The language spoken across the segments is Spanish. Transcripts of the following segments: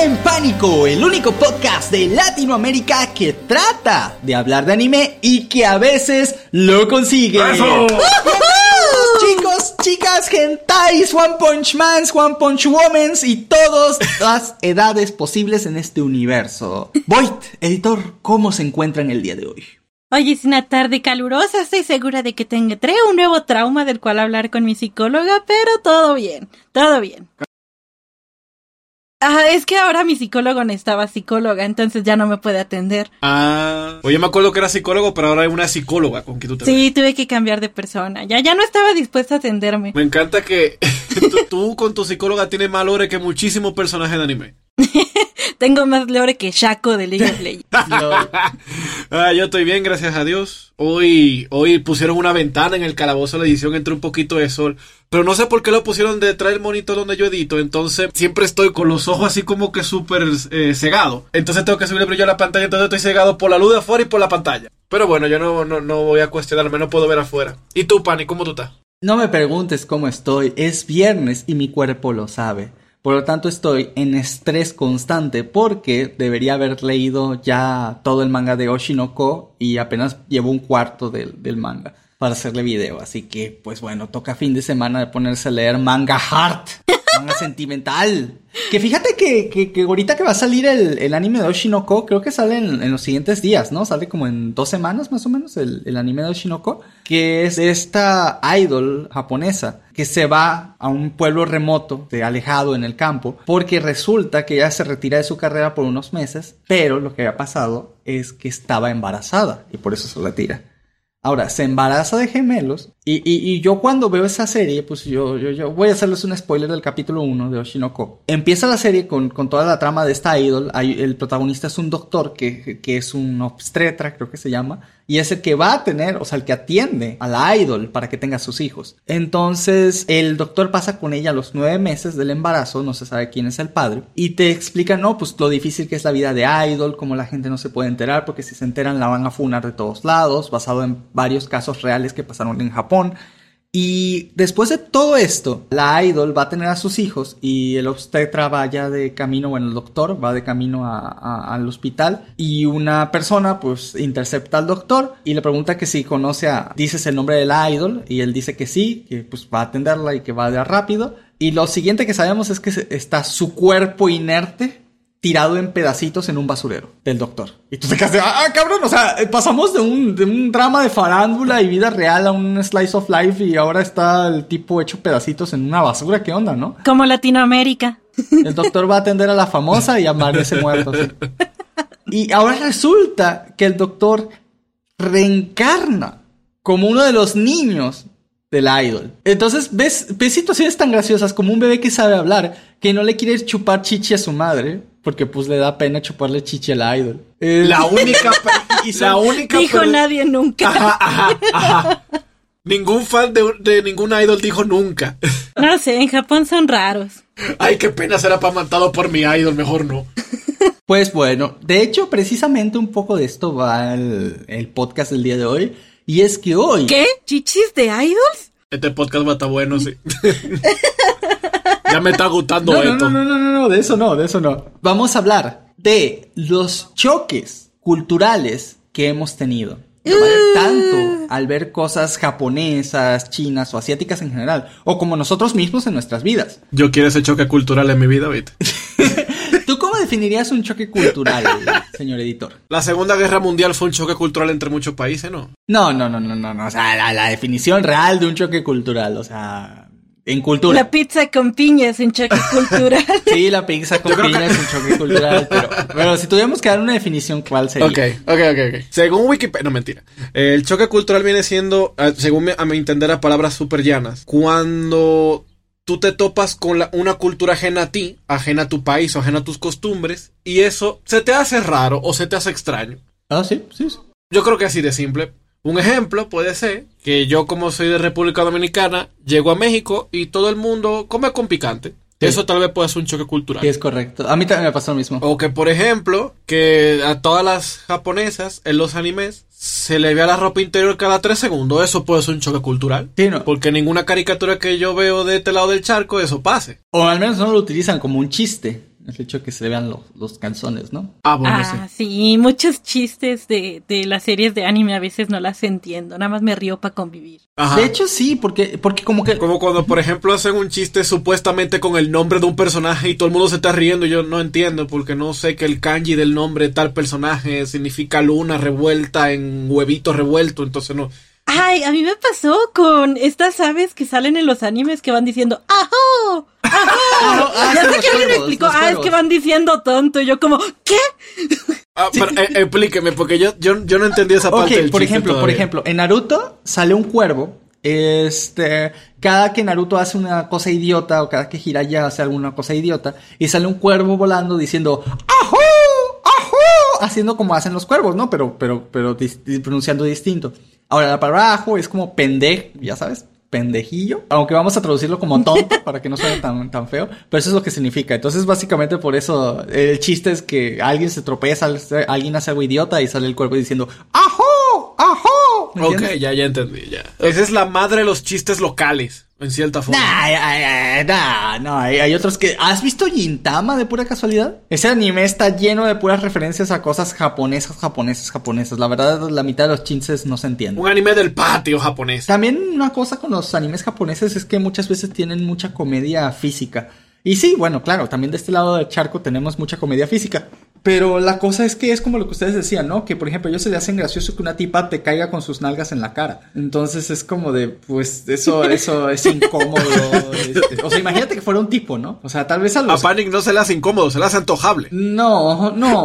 Anime en Pánico, el único podcast de Latinoamérica que trata de hablar de anime y que a veces lo consigue. Chicos, chicas, gentais, One Punch Mans, One Punch Womens y todas las edades posibles en este universo. Void, editor, ¿cómo se encuentra en el día de hoy? Hoy es una tarde calurosa, estoy segura de que tendré un nuevo trauma del cual hablar con mi psicóloga, pero todo bien, todo bien. Ah, es que ahora mi psicólogo necesitaba psicóloga, entonces ya no me puede atender. Ah, oye, me acuerdo que era psicólogo, pero ahora hay una psicóloga con quien tú te ves. Sí, tuve que cambiar de persona. Ya, ya no estaba dispuesta a atenderme. Me encanta que tú, tú con tu psicóloga tienes más lore que muchísimos personajes de anime. Tengo más lore que Shaco de League of Legends. Ah, yo estoy bien, gracias a Dios. Hoy, hoy pusieron una ventana en el calabozo de la edición, entró un poquito de sol. Pero no sé por qué lo pusieron detrás del monitor donde yo edito. Entonces siempre estoy con los ojos así como que súper eh, cegado. Entonces tengo que subir el brillo a la pantalla. Entonces estoy cegado por la luz de afuera y por la pantalla. Pero bueno, yo no, no, no voy a cuestionarme, no puedo ver afuera. ¿Y tú, Pani, cómo tú estás? No me preguntes cómo estoy, es viernes y mi cuerpo lo sabe. Por lo tanto estoy en estrés constante porque debería haber leído ya todo el manga de Oshinoko y apenas llevo un cuarto del, del manga para hacerle video. Así que, pues bueno, toca fin de semana de ponerse a leer manga heart, manga sentimental. Que fíjate que, que, que ahorita que va a salir el, el anime de Oshinoko, creo que sale en, en los siguientes días, ¿no? Sale como en dos semanas más o menos el, el anime de Oshinoko, que es esta idol japonesa que se va a un pueblo remoto, de alejado en el campo, porque resulta que ella se retira de su carrera por unos meses, pero lo que había pasado es que estaba embarazada y por eso se retira. Ahora, se embaraza de gemelos y, y, y, yo cuando veo esa serie, pues yo, yo, yo voy a hacerles un spoiler del capítulo 1 de Oshinoko. Empieza la serie con, con toda la trama de esta idol. Hay, el protagonista es un doctor que, que es un obstetra, creo que se llama, y es el que va a tener, o sea, el que atiende a la idol para que tenga sus hijos. Entonces, el doctor pasa con ella los nueve meses del embarazo, no se sabe quién es el padre, y te explica, no, pues lo difícil que es la vida de idol, cómo la gente no se puede enterar, porque si se enteran la van a funar de todos lados, basado en varios casos reales que pasaron en Japón. Y después de todo esto, la idol va a tener a sus hijos y el obstetra va ya de camino, bueno, el doctor va de camino a, a, al hospital y una persona pues intercepta al doctor y le pregunta que si conoce a, dices el nombre de la idol y él dice que sí, que pues va a atenderla y que va de rápido. Y lo siguiente que sabemos es que está su cuerpo inerte tirado en pedacitos en un basurero del doctor. Y tú te quedas de, ah, cabrón, o sea, pasamos de un, de un drama de farándula y vida real a un slice of life y ahora está el tipo hecho pedacitos en una basura, ¿qué onda, no? Como Latinoamérica. El doctor va a atender a la famosa y amanece muerto. ¿sí? Y ahora resulta que el doctor reencarna como uno de los niños del idol. Entonces, ves, ves situaciones tan graciosas como un bebé que sabe hablar, que no le quiere chupar chichi a su madre, porque pues le da pena chuparle chichi al idol. Eh, la única... y la única... Dijo nadie nunca. Ajá, ajá, ajá. Ningún fan de, de, ningún idol dijo nunca. No sé, en Japón son raros. Ay, qué pena ser apamantado por mi idol, mejor no. Pues bueno, de hecho, precisamente un poco de esto va el, el podcast del día de hoy. Y es que hoy. ¿Qué? ¿Chichis de idols? Este podcast va a estar bueno, sí. ya me está gustando no, esto. No, no, no, no, no, de eso no, de eso no. Vamos a hablar de los choques culturales que hemos tenido. ¿vale? Tanto al ver cosas japonesas, chinas o asiáticas en general, o como nosotros mismos en nuestras vidas. Yo quiero ese choque cultural en mi vida, ¿viste? ¿Tú cómo definirías un choque cultural, señor editor? La Segunda Guerra Mundial fue un choque cultural entre muchos países, ¿no? No, no, no, no, no, no. O sea, la, la definición real de un choque cultural, o sea, en cultura. La pizza con piña es un choque cultural. sí, la pizza con piña que... es un choque cultural, pero, pero, si tuviéramos que dar una definición, ¿cuál sería? Ok, ok, ok, ok. Según Wikipedia, no mentira. El choque cultural viene siendo, según a mi entender, a palabras súper llanas, cuando tú te topas con la, una cultura ajena a ti, ajena a tu país o ajena a tus costumbres, y eso se te hace raro o se te hace extraño. Ah, sí, sí. sí. Yo creo que así de simple. Un ejemplo puede ser que yo como soy de República Dominicana, llego a México y todo el mundo come con picante. Sí. Eso tal vez pueda ser un choque cultural. Sí, es correcto. A mí también me pasó lo mismo. O que, por ejemplo, que a todas las japonesas en los animes se le vea la ropa interior cada tres segundos, eso puede ser un choque cultural. Sí, no. Porque ninguna caricatura que yo veo de este lado del charco, eso pase. O al menos no lo utilizan como un chiste. El hecho de que se le vean los, los calzones, ¿no? Ah, bueno, Ah, sí. sí, muchos chistes de, de las series de anime a veces no las entiendo, nada más me río para convivir. Ajá. De hecho, sí, porque, porque como que... Como cuando, por ejemplo, hacen un chiste supuestamente con el nombre de un personaje y todo el mundo se está riendo. y Yo no entiendo porque no sé que el kanji del nombre de tal personaje significa luna revuelta en huevito revuelto. Entonces no. Ay, a mí me pasó con estas aves que salen en los animes que van diciendo ¡Ajo! Ah, ya sé que alguien me explicó, ah, es que van diciendo tonto. Y yo como, ¿qué? Ah, pero, eh, explíqueme, porque yo, yo, yo no entendí esa parte Ok, del por ejemplo, por ejemplo, en Naruto sale un cuervo. Este, cada que Naruto hace una cosa idiota o cada que Jiraiya hace alguna cosa idiota y sale un cuervo volando diciendo ¡Ajú! ¡Ajú! Haciendo como hacen los cuervos, ¿no? Pero, pero, pero dis- pronunciando distinto. Ahora la palabra ajo es como pendejo, ya sabes, pendejillo. Aunque vamos a traducirlo como tonto para que no suene tan, tan feo. Pero eso es lo que significa. Entonces, básicamente por eso el chiste es que alguien se tropeza, alguien hace algo idiota y sale el cuervo diciendo ¡Ajo! ¡Ajo! ¿Me Ok, ya, ya entendí, ya. Esa es la madre de los chistes locales, en cierta forma. Nah, no, hay, hay otros que... ¿Has visto Gintama de pura casualidad? Ese anime está lleno de puras referencias a cosas japonesas, japonesas, japonesas. La verdad, la mitad de los chistes no se entienden. Un anime del patio japonés. También una cosa con los animes japoneses es que muchas veces tienen mucha comedia física. Y sí, bueno, claro, también de este lado del charco tenemos mucha comedia física. Pero la cosa es que es como lo que ustedes decían, ¿no? Que por ejemplo, ellos se le hacen gracioso que una tipa te caiga con sus nalgas en la cara. Entonces es como de, pues, eso, eso es incómodo. este, o sea, imagínate que fuera un tipo, ¿no? O sea, tal vez a A los. Panic no se le hace incómodo, se le hace antojable. No, no, no,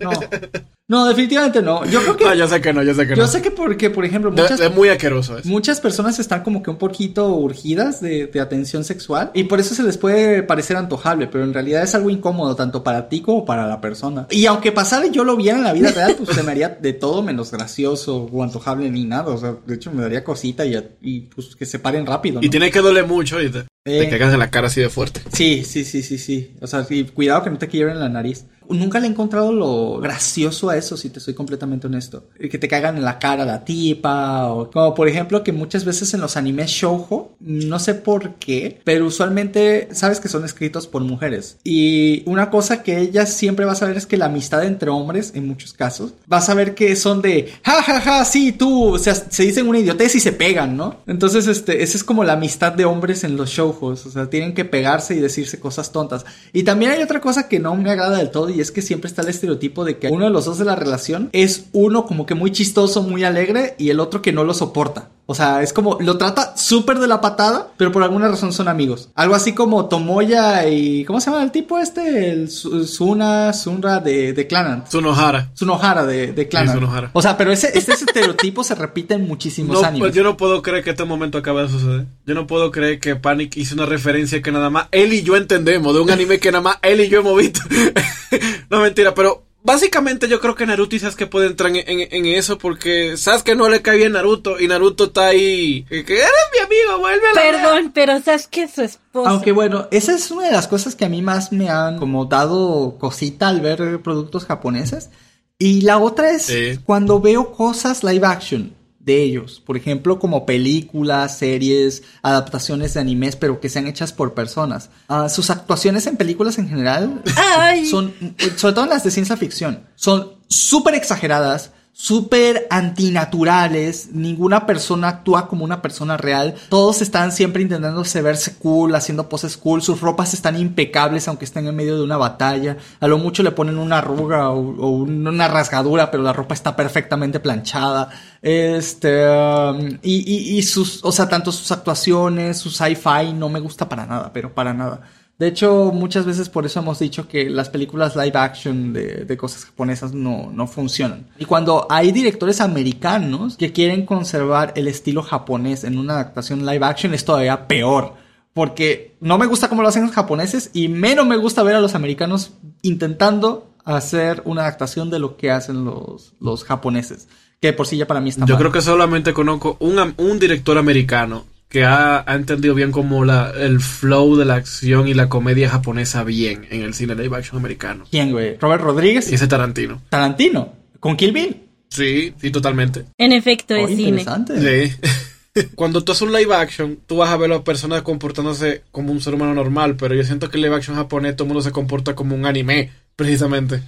no. No, definitivamente no. Yo creo que. No, yo sé que no, yo sé que Yo no. sé que porque, por ejemplo, muchas. es muy asqueroso eso. Muchas personas están como que un poquito urgidas de, de atención sexual y por eso se les puede parecer antojable, pero en realidad es algo incómodo tanto para ti como para la persona. Y aunque pasara y yo lo viera en la vida real, pues se me haría de todo menos gracioso o antojable ni nada. O sea, de hecho me daría cosita y, y pues que se paren rápido. ¿no? Y tiene que doler mucho y te, Eh. te cagas en la cara así de fuerte. Sí, sí, sí, sí, sí. O sea, sí, cuidado que no te quiebren la nariz. Nunca le he encontrado lo gracioso a eso, si te soy completamente honesto. Que te caigan en la cara la tipa, o como por ejemplo que muchas veces en los animes shoujo, no sé por qué, pero usualmente sabes que son escritos por mujeres. Y una cosa que ellas siempre vas a ver es que la amistad entre hombres, en muchos casos, vas a ver que son de, ja, ja, ja, sí, tú, o sea, se dicen una idiotez y se pegan, ¿no? Entonces, este, esa es como la amistad de hombres en los o sea, tienen que pegarse y decirse cosas tontas. Y también hay otra cosa que no me agrada del todo y es que siempre está el estereotipo de que uno de los dos de la relación es uno como que muy chistoso, muy alegre y el otro que no lo soporta. O sea, es como, lo trata súper de la patada, pero por alguna razón son amigos. Algo así como Tomoya y, ¿cómo se llama el tipo este? El Su- Suna, Sunra de, de Clannad. Tsunohara. Tsunohara de. Sí, Tsunohara. O sea, pero ese, este estereotipo se repite en muchísimos No, animes. pues yo no puedo creer que este momento acaba de suceder. Yo no puedo creer que Panic hizo una referencia que nada más él y yo entendemos de un anime que nada más él y yo hemos visto. no mentira, pero básicamente yo creo que Naruto y Sasuke puede entrar en, en- en eso porque Sasuke no le cae bien Naruto y Naruto está ahí. Que eres mi amigo, vuelve a la Perdón, pero sabes que su esposa. Aunque bueno, esa es una de las cosas que a mí más me han como dado cosita al ver productos japoneses. Y la otra es Sí. cuando veo cosas live action de ellos. Por ejemplo, como películas, series, adaptaciones de animes, pero que sean hechas por personas. Ah, sus actuaciones en películas en general Ay. son, sobre todo las de ciencia ficción, son súper exageradas, súper antinaturales, ninguna persona actúa como una persona real, todos están siempre intentándose verse cool, haciendo poses cool, sus ropas están impecables aunque estén en medio de una batalla, a lo mucho le ponen una arruga o, o un- una rasgadura, pero la ropa está perfectamente planchada, este, um, y, y- y sus, o sea, tanto sus actuaciones, su sci-fi, no me gusta para nada, pero para nada. De hecho, muchas veces por eso hemos dicho que las películas live action de, de cosas japonesas no, no funcionan. Y cuando hay directores americanos que quieren conservar el estilo japonés en una adaptación live action es todavía peor. Porque no me gusta cómo lo hacen los japoneses y menos me gusta ver a los americanos intentando hacer una adaptación de lo que hacen los, los japoneses. Que por sí ya para mí está Yo mal. creo que solamente conozco un, un director americano que ha, ha entendido bien como la, el flow de la acción y la comedia japonesa bien en el cine live action americano. ¿Quién, güey? Robert Rodríguez. Y ese Tarantino. Tarantino. Con Kill Bill. Sí, sí, totalmente. En efecto, Oh, es cine. interesante. Sí. Cuando tú haces un live action, tú vas a ver a las personas comportándose como un ser humano normal, pero yo siento que el live action japonés todo el mundo se comporta como un anime, precisamente.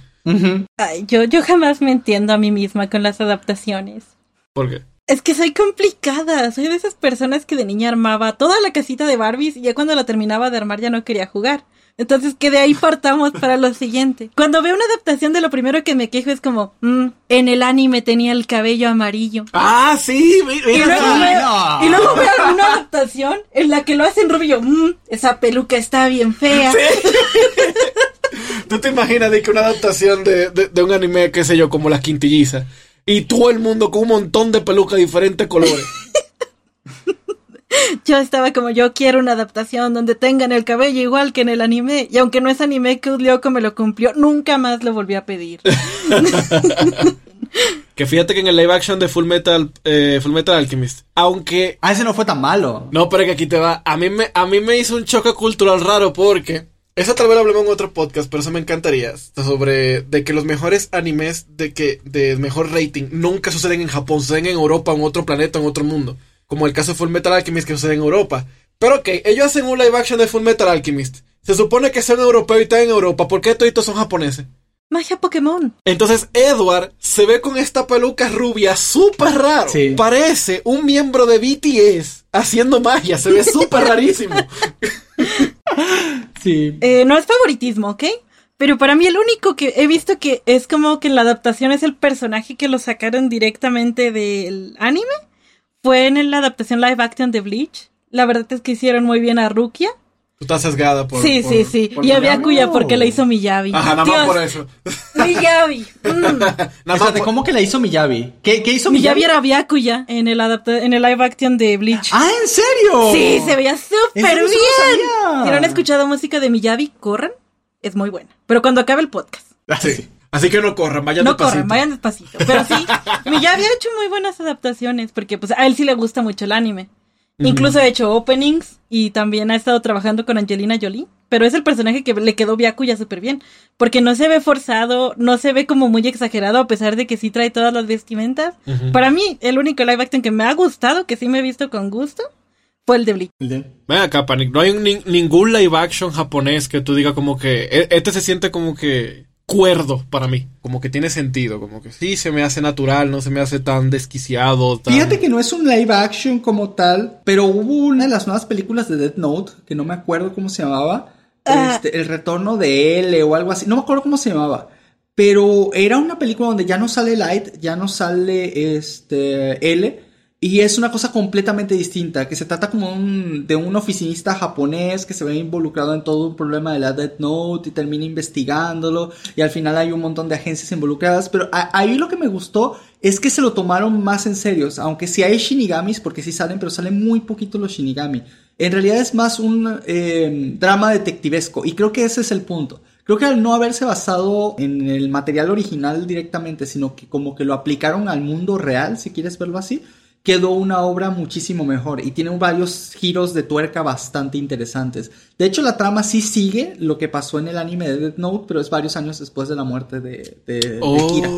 Ay, yo, yo jamás me entiendo a mí misma con las adaptaciones. ¿Por qué? Es que soy complicada, soy de esas personas que de niña armaba toda la casita de Barbies y ya cuando la terminaba de armar ya no quería jugar. Entonces que de ahí partamos para lo siguiente. Cuando veo una adaptación de lo primero que me quejo es como, "Mm, en el anime tenía el cabello amarillo. Ah, sí, mi- Y mira, luego, sí. veo, no. y luego veo una adaptación en la que lo hacen rubio "Mm, esa peluca está bien fea. ¿Tú te imaginas de que una adaptación de, de- de un anime, qué sé yo, como las quintillizas, y todo el mundo con un montón de pelucas de diferentes colores? Yo estaba como, yo quiero una adaptación donde tengan el cabello igual que en el anime. Y aunque no es anime que Lyoko me lo cumplió, nunca más lo volví a pedir. que fíjate que en el live action de Full Metal, eh, Full Metal Alchemist, aunque Ah, ese no fue tan malo. No, pero que aquí te va. A mí me, a mí me hizo un choque cultural raro porque. Eso tal vez lo hablemos en otro podcast, pero eso me encantaría. Sobre de que los mejores animes de que de mejor rating nunca suceden en Japón, suceden en Europa, en otro planeta, en otro mundo. Como el caso de Full Metal Alchemist que sucede en Europa. Pero ok, ellos hacen un live action de Full Metal Alchemist. Se supone que son europeos y están en Europa. ¿Por qué todos son japoneses? Magia Pokémon. Entonces Edward se ve con esta peluca rubia súper raro. Sí. Parece un miembro de BTS haciendo magia. Se ve súper rarísimo. Sí. Eh, no es favoritismo, ¿ok? Pero para mí el único que he visto que es como que en la adaptación es el personaje que lo sacaron directamente del anime. Fue en la adaptación live action de Bleach. La verdad es que hicieron muy bien a Rukia. Tú estás sesgada por. sí, por- sí, sí. por Y a Miyavi. Byakuya porque le hizo Miyavi. Ajá, nada más por eso. Miyavi. Mm. Nada por- ¿cómo que la hizo Miyavi? ¿Qué, qué hizo Miyavi Miyavi? era Byakuya en el, adapta en el live action de Bleach. ¡Ah, en serio! Sí, se veía ¿En súper bien. No. Si no han escuchado música de Miyavi, corran. Es muy buena. Pero cuando acabe el podcast. Sí. Así que no corran, vayan No despacito. corran, vayan despacito. Pero sí, Miyavi ha hecho muy buenas adaptaciones porque pues a él sí le gusta mucho el anime. Incluso ha hecho openings y también ha estado trabajando con Angelina Jolie. Pero es el personaje que le quedó Byakuya súper bien. Porque no se ve forzado, no se ve como muy exagerado a pesar de que sí trae todas las vestimentas. Para mí, el único live action que me ha gustado, que sí me he visto con gusto, fue el de Bleach. Ven acá, Panic. No hay ni- ningún live action japonés que tú digas como que. e- Este se siente como que. Cuerdo para mí. Como que tiene sentido. Como que sí se me hace natural, no se me hace tan desquiciado. tan- Fíjate que no es un live action como tal, pero hubo una de las nuevas películas de Death Note, que no me acuerdo cómo se llamaba, Ah. este, El retorno de L o algo así, no me acuerdo cómo se llamaba, pero era una película donde ya no sale Light, ya no sale este L, y es una cosa completamente distinta, que se trata como un- de un oficinista japonés que se ve involucrado en todo un problema de la Death Note y termina investigándolo y al final hay un montón de agencias involucradas, pero a- ahí lo que me gustó es que se lo tomaron más en serio, aunque sí hay shinigamis, porque sí salen, pero salen muy poquito los shinigami. En realidad es más un eh, drama detectivesco y creo que ese es el punto. Creo que al no haberse basado en el material original directamente, sino que como que lo aplicaron al mundo real, si quieres verlo así, quedó una obra muchísimo mejor y tiene varios giros de tuerca bastante interesantes. De hecho, la trama sí sigue lo que pasó en el anime de Death Note, pero es varios años después de la muerte de, de, de Oh. Kira.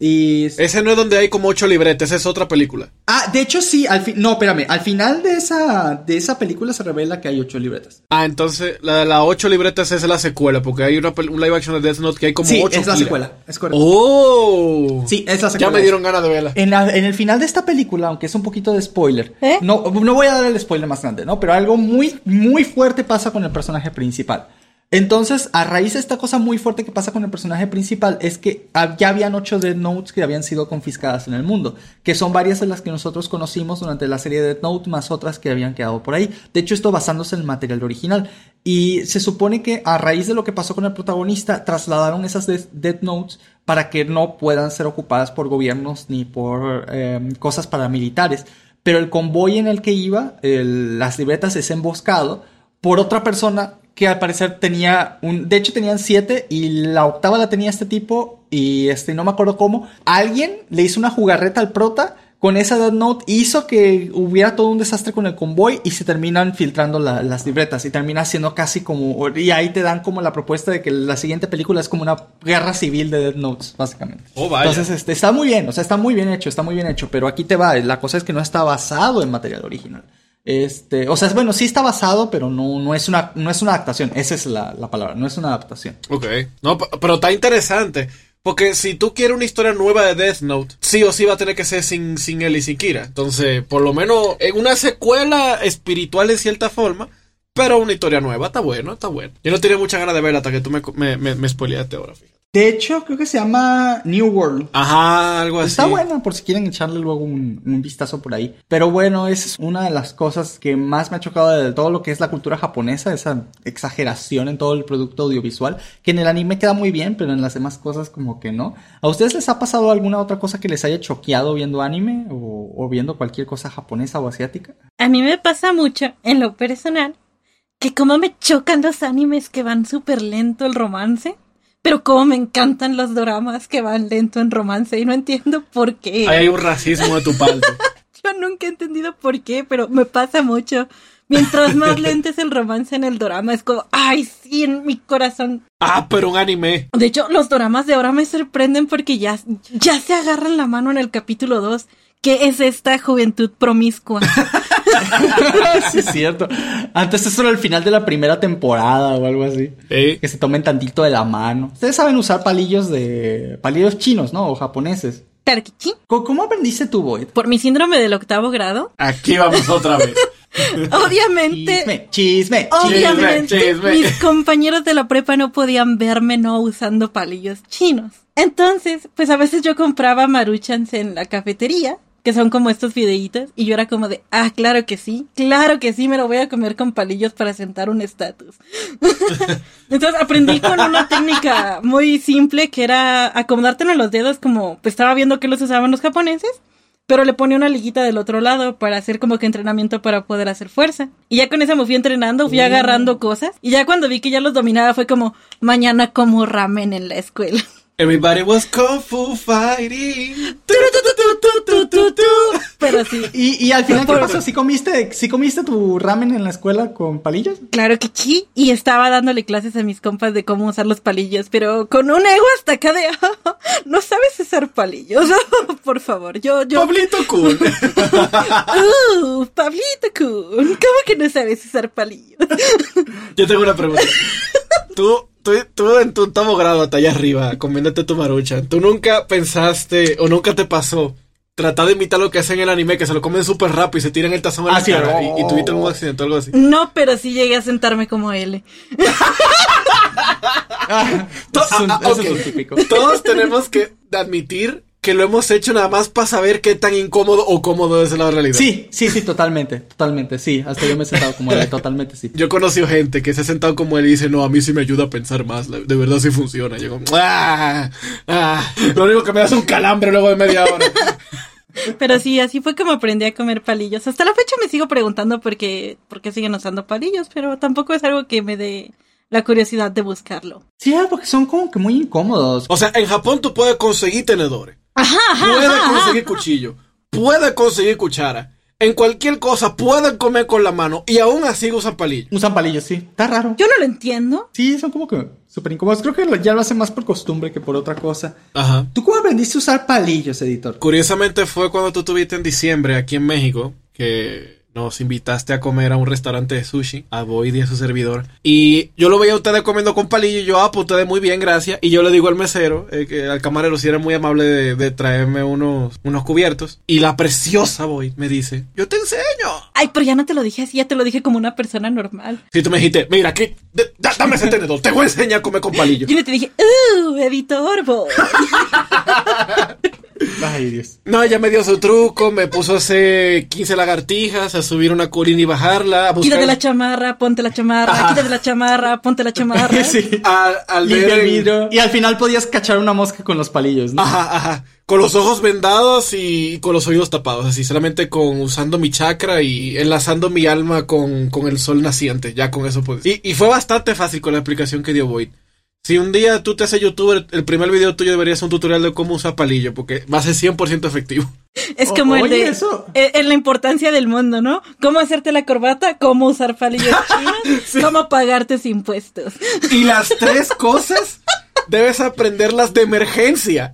Y Ese no es donde hay como ocho libretes, esa es otra película. Ah, de hecho sí, al fin, no, espérame, al final de esa, de esa película se revela que hay ocho libretas. Ah, entonces la de las ocho libretas es la secuela, porque hay una, un live action de Death Note que hay como sí, ocho. es la Kira. secuela, es correcto. Oh. Sí, es la Ya secuela. me dieron ganas de verla. En, la- en el final de esta película, aunque es un poquito de spoiler, ¿Eh? no, no voy a dar el spoiler más grande, ¿no? Pero algo muy, muy fuerte pasa con el personaje principal. Entonces, a raíz de esta cosa muy fuerte que pasa con el personaje principal, es que ya habían ocho Death Notes que habían sido confiscadas en el mundo, que son varias de las que nosotros conocimos durante la serie de Note, más otras que habían quedado por ahí. De hecho, esto basándose en el material original. Y se supone que a raíz de lo que pasó con el protagonista, trasladaron esas de- Death Notes para que no puedan ser ocupadas por gobiernos ni por eh, cosas paramilitares. Pero el convoy en el que iba, las libretas es emboscado por otra persona que al parecer tenía un, de hecho tenían siete y la octava la tenía este tipo y este no me acuerdo cómo. Alguien le hizo una jugarreta al prota con esa Death Note hizo que hubiera todo un desastre con el convoy y se terminan filtrando la- las libretas y termina siendo casi como y ahí te dan como la propuesta de que la siguiente película es como una guerra civil de Death Notes básicamente. Oh, vaya. Entonces este está muy bien, o sea, está muy bien hecho, está muy bien hecho, pero aquí te va, la cosa es que no está basado en material original. Este, o sea, es bueno, sí está basado, pero no, no es una no es una adaptación, esa es la, la palabra, no es una adaptación. Ok. No, pero está interesante. Porque si tú quieres una historia nueva de Death Note, sí o sí va a tener que ser sin, sin él y sin Kira. Entonces, por lo menos, en una secuela espiritual de cierta forma, pero una historia nueva, está bueno, está bueno. Yo no tenía muchas ganas de verla hasta que tú me, me, me, me ahora. De hecho, creo que se llama New World. Ajá, algo así. Está buena por si quieren echarle luego un, un vistazo por ahí. Pero bueno, esa es una de las cosas que más me ha chocado de todo lo que es la cultura japonesa, esa exageración en todo el producto audiovisual, que en el anime queda muy bien, pero en las demás cosas como que no. ¿A ustedes les ha pasado alguna otra cosa que les haya choqueado viendo anime o, o viendo cualquier cosa japonesa o asiática? A mí me pasa mucho, en lo personal, que como me chocan los animes que van súper lento el romance, pero como me encantan los doramas que van lento en romance y no entiendo por qué. Ahí hay un racismo de tu parte. Yo nunca he entendido por qué, pero me pasa mucho. Mientras más lento es el romance en el dorama, es como, ay, sí, en mi corazón. ah, pero un anime. De hecho, los doramas de ahora me sorprenden porque ya, ya se agarran la mano en el capítulo 2. ¿Qué es esta juventud promiscua? sí, es cierto. Antes eso era el final de la primera temporada o algo así. Eh, Que se tomen tantito de la mano. Ustedes saben usar palillos de... palillos chinos, ¿no? O japoneses. Tarkichi. ¿Cómo, aprendiste tú, Boyd? Por mi síndrome del octavo grado, aquí vamos otra vez. obviamente, Chisme, chisme, obviamente, chisme. mis compañeros de la prepa no podían verme no usando palillos chinos. Entonces, pues a veces yo compraba maruchans en la cafetería, que son como estos videitos, y yo era como de, ah, claro que sí, claro que sí, me lo voy a comer con palillos para sentar un estatus. Entonces aprendí con una técnica muy simple que era acomodártelo en los dedos como pues estaba viendo que los usaban los japoneses, pero le ponía una liguita del otro lado para hacer como que entrenamiento para poder hacer fuerza. Y ya con eso me fui entrenando, fui agarrando cosas, y ya cuando vi que ya los dominaba fue como mañana como ramen en la escuela. Everybody was kung fu fighting. Pero sí, Y, y al final, ¿qué Por- pasó? ¿Sí comiste, ¿Sí comiste tu ramen en la escuela con palillos? claro que sí, y estaba dándole clases a mis compas de cómo usar los palillos, pero con un ego hasta acá de, no sabes usar palillos, por favor, yo, yo, Pablito cool. Uh, Pablito Kun, ¿cómo que no sabes usar palillos? Yo tengo una pregunta. Tú, tú, tú en tu octavo grado, hasta allá arriba, comiéndote tu marucha, ¿tú nunca pensaste o nunca te pasó tratar de imitar lo que hacen en el anime, que se lo comen súper rápido y se tiran el tazón en Ah, la sí, cara y, y tuviste un accidente o algo así? No, pero sí llegué a sentarme como él. To- Eso es un, ah, eso es ok. un típico. Todos tenemos que admitir que lo hemos hecho nada más para saber qué tan incómodo o cómodo es la realidad. Sí, sí, sí, totalmente, totalmente, sí. Hasta yo me he sentado como él, totalmente, sí. Yo he conocido gente que se ha sentado como él y dice, no, a mí sí me ayuda a pensar más, de verdad sí funciona. Yo como, "Ah, ah". Lo único que me da es un calambre luego de media hora. Pero sí, así fue como aprendí a comer palillos. Hasta la fecha me sigo preguntando por qué, por qué siguen usando palillos, pero tampoco es algo que me dé la curiosidad de buscarlo. Sí, ah, porque son como que muy incómodos. O sea, en Japón tú puedes conseguir tenedores, Ajá, ajá, puedes ajá, conseguir cuchillo, puedes conseguir cuchara. En cualquier cosa pueden comer con la mano y aún así usan palillos. Usan palillos, sí. Está raro. Yo no lo entiendo. Sí, son como que súper incómodos. Creo que ya lo hacen más por costumbre que por otra cosa. Ajá. ¿Tú cómo aprendiste a usar palillos, editor? Curiosamente fue cuando tú estuviste en diciembre aquí en México que nos invitaste a comer a un restaurante de sushi, a Boyd y a su servidor. Y yo lo veía a ustedes comiendo con palillo y yo, ah, pues ustedes muy bien, gracias. Y yo le digo al mesero, eh, que al camarero, si era muy amable de, de traerme unos, unos cubiertos. Y la preciosa Boyd me dice, yo te enseño. Ay, pero ya no te lo dije así, ya te lo dije como una persona normal. Si tú me dijiste, mira, aquí, de- da- dame ese tenedor, te voy a enseñar a comer con palillo. Yo no te dije, uh, editor. Ay, Dios. No, ella me dio su truco, me puso a hacer 15 lagartijas, a subir una colina y bajarla, a buscar... Quítate la chamarra, ponte la chamarra, Ajá. quítate la chamarra, ponte la chamarra. sí. al, al ver vidrio. Y al final podías cachar una mosca con los palillos, ¿no? Ajá, ajá. Con los ojos vendados y con los oídos tapados, así, solamente con usando mi chakra y enlazando mi alma con, con el sol naciente, ya con eso puedes. Y, y fue bastante fácil con la explicación que dio Boyd. Si un día tú te haces youtuber, el primer video tuyo debería ser un tutorial de cómo usar palillo, porque va a ser 100% efectivo. Es como O- el oye, de eso. eh, en la importancia del mundo, ¿no? Cómo hacerte la corbata, cómo usar palillos chinos, cómo pagar tus impuestos. Y las tres cosas debes aprenderlas de emergencia.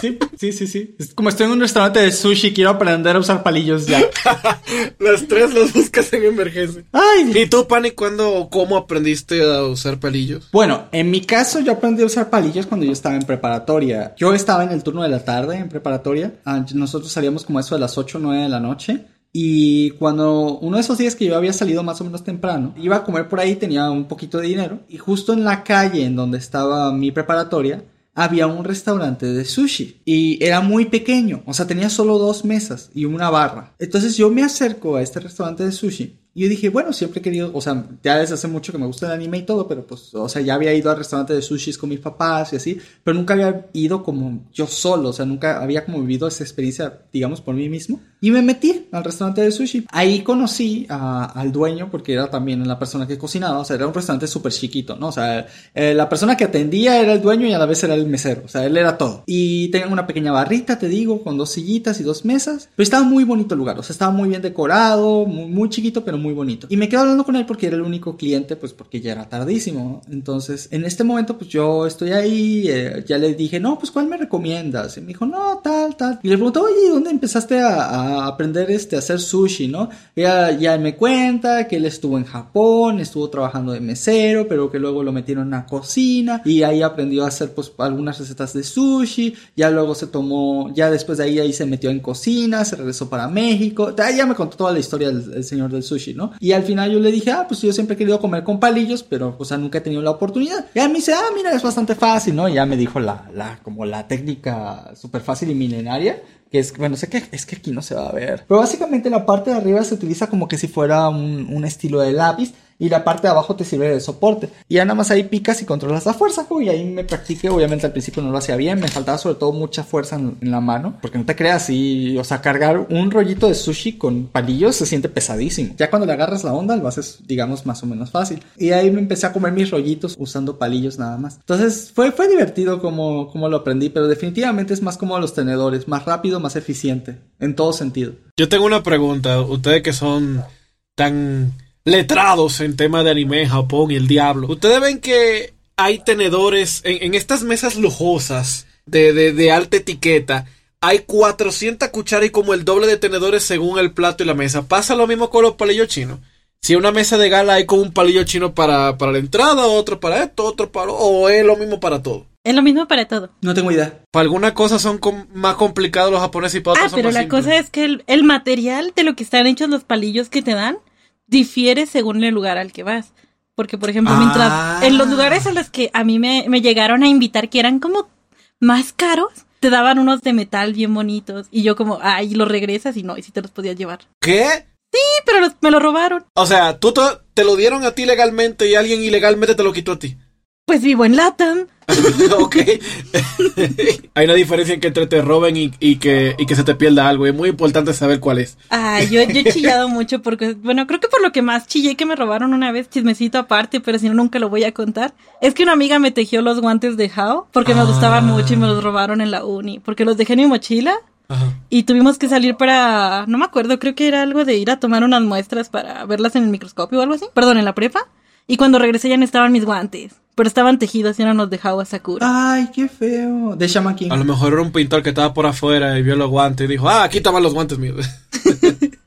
Sí, sí, sí, sí. Es como estoy en un restaurante de sushi, quiero aprender a usar palillos ya. las tres las buscas en emergencia. Ay, ¿Y tú, Pani, cuándo o cómo aprendiste a usar palillos? Bueno, en mi caso yo aprendí a usar palillos cuando yo estaba en preparatoria. Yo estaba en el turno de la tarde en preparatoria. Ah, Nosotros salíamos como eso de las 8 o 9 de la noche. Y cuando uno de esos días que yo había salido más o menos temprano, iba a comer por ahí, tenía un poquito de dinero. Y justo en la calle en donde estaba mi preparatoria, había un restaurante de sushi y era muy pequeño, o sea, tenía solo dos mesas y una barra. Entonces yo me acerco a este restaurante de sushi y yo dije, bueno, siempre he querido, o sea, ya desde hace mucho que me gusta el anime y todo, pero pues, o sea, ya había ido al restaurante de sushis con mis papás y así, pero nunca había ido como yo solo, o sea, nunca había como vivido esa experiencia, digamos, por mí mismo. Y me metí al restaurante de sushi. Ahí conocí a- al dueño, porque era también la persona que cocinaba, o sea, era un restaurante súper chiquito, ¿no? O sea, eh, la persona que atendía era el dueño y a la vez era el mesero, o sea, él era todo. Y tenían una pequeña barrita, te digo, con dos sillitas y dos mesas, pero estaba muy bonito el lugar, o sea, estaba muy bien decorado, muy, muy chiquito, pero muy bonito. Y me quedé hablando con él porque era el único cliente, pues porque ya era tardísimo. Entonces, en este momento, pues yo estoy ahí, eh, ya le dije, no, pues ¿cuál me recomiendas? Y me dijo, no, tal, tal. Y le pregunté, oye, ¿dónde empezaste a, a aprender este, a hacer sushi, no? Ya, ya me cuenta que él estuvo en Japón, estuvo trabajando de mesero, pero que luego lo metieron una cocina y ahí aprendió a hacer pues algunas recetas de sushi, ya luego se tomó, ya después de ahí, ahí se metió en cocina, se regresó para México, ya me contó toda la historia del, del señor del sushi, ¿no? Y al final yo le dije, ah, pues yo siempre he querido comer con palillos, pero o sea, nunca he tenido la oportunidad. Y él me dice, ah, mira, es bastante fácil, ¿no? Y ya me dijo la, la, como la técnica súper fácil y milenaria. Que es, bueno, sé que es que aquí no se va a ver. Pero básicamente la parte de arriba se utiliza como que si fuera un estilo de lápiz y la parte de abajo te sirve de soporte. Y ya nada más ahí picas y controlas la fuerza, y ahí me practiqué. Obviamente al principio no lo hacía bien, me faltaba sobre todo mucha fuerza en, la mano, porque no te creas, y, o sea, cargar un rollito de sushi con palillos se siente pesadísimo. Ya cuando le agarras la onda, lo haces, digamos, más o menos fácil. Y ahí me empecé a comer mis rollitos usando palillos nada más. Entonces fue, fue divertido como, como lo aprendí, pero definitivamente es más como los tenedores, más rápido, más eficiente, en todo sentido. Yo tengo una pregunta. Ustedes que son tan letrados en tema de anime, Japón y el diablo. Ustedes ven que hay tenedores en, en estas mesas lujosas de, de, de alta etiqueta. Hay 400 cucharas y como el doble de tenedores según el plato y la mesa. Pasa lo mismo con los palillos chinos. Si en una mesa de gala hay como un palillo chino para, para la entrada, otro para esto, otro para... o es lo mismo para todo. Es lo mismo para todo. No tengo idea. Para algunas cosas son com- más complicados los japoneses y para otras Ah, son pero más la simples. cosa es que el, el material de lo que están hechos los palillos que te dan difiere según el lugar al que vas. Porque, por ejemplo, Ah. mientras en los lugares a los que a mí me, me llegaron a invitar, que eran como más caros, te daban unos de metal bien bonitos. Y yo como, ay, los regresas y no, y si te los podías llevar. ¿Qué? Sí, pero los- me lo robaron. O sea, tú to- te lo dieron a ti legalmente y alguien ilegalmente te lo quitó a ti. Pues vivo en Latam. ok. Hay una diferencia en que entre te roben y, y que, y que se te pierda algo. Es muy importante saber cuál es. Ay, yo, yo he chillado mucho porque, bueno, creo que por lo que más chillé que me robaron una vez, chismecito aparte, pero si no, nunca lo voy a contar, es que una amiga me tejió los guantes de How porque me gustaban Ah. mucho y me los robaron en la uni, porque los dejé en mi mochila Ajá. y tuvimos que salir para, no me acuerdo, creo que era algo de ir a tomar unas muestras para verlas en el microscopio o algo así, perdón, en la prepa, y cuando regresé ya no estaban mis guantes, pero estaban tejidos y eran los de How a Sakura. Ay, qué feo. De Shaman King. A lo mejor era un pintor que estaba por afuera y vio los guantes y dijo, ah, aquí estaban los guantes míos.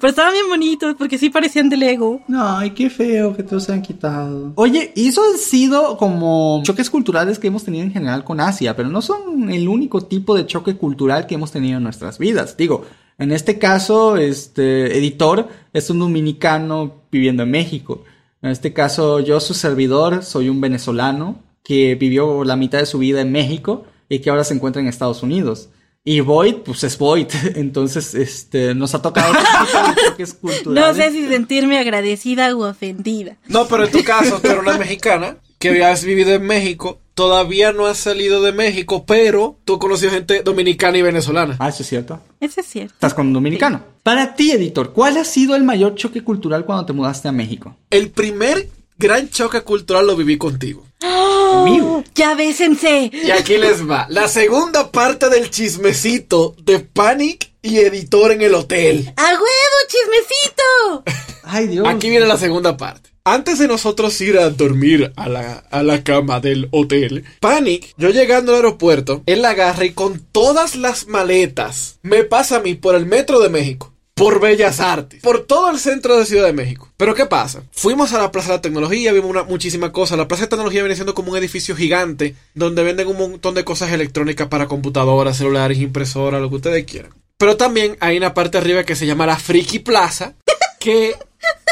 Pero estaban bien bonitos porque sí parecían de Lego. Ay, qué feo que te los han quitado. Oye, y eso han sido como choques culturales que hemos tenido en general con Asia, pero no son el único tipo de choque cultural que hemos tenido en nuestras vidas. Digo, en este caso, este editor es un dominicano viviendo en México. En este caso, yo, su servidor, soy un venezolano que vivió la mitad de su vida en México y que ahora se encuentra en Estados Unidos. Y Void, pues es Void. Entonces, este, nos ha tocado tipo de choques No sé si sentirme agradecida u ofendida. no, pero en tu caso, tú eres una mexicana que habías vivido en México. Todavía no has salido de México, pero tú has conocido gente dominicana y venezolana. Ah, eso es cierto. Eso es cierto. Estás con un dominicano. Para ti, editor, ¿cuál ha sido el mayor choque cultural cuando te mudaste a México? El primer gran choque cultural lo viví contigo. ¡Oh! ¡Ya bésense! Y aquí les va. La segunda parte del chismecito de Panic y editor en el hotel. ¡A huevo, chismecito! Ay, Dios. Aquí viene la segunda parte. Antes de nosotros ir a dormir a la, a la cama del hotel, Panic, yo llegando al aeropuerto, él la agarra y con todas las maletas me pasa a mí por el metro de México. Por Bellas Artes, por todo el centro de Ciudad de México. Pero ¿qué pasa? Fuimos a la Plaza de la Tecnología, vimos una, muchísima cosa. La Plaza de Tecnología viene siendo como un edificio gigante donde venden un montón de cosas electrónicas para computadoras, celulares, impresoras, lo que ustedes quieran. Pero también hay una parte arriba que se llama la Friki Plaza, que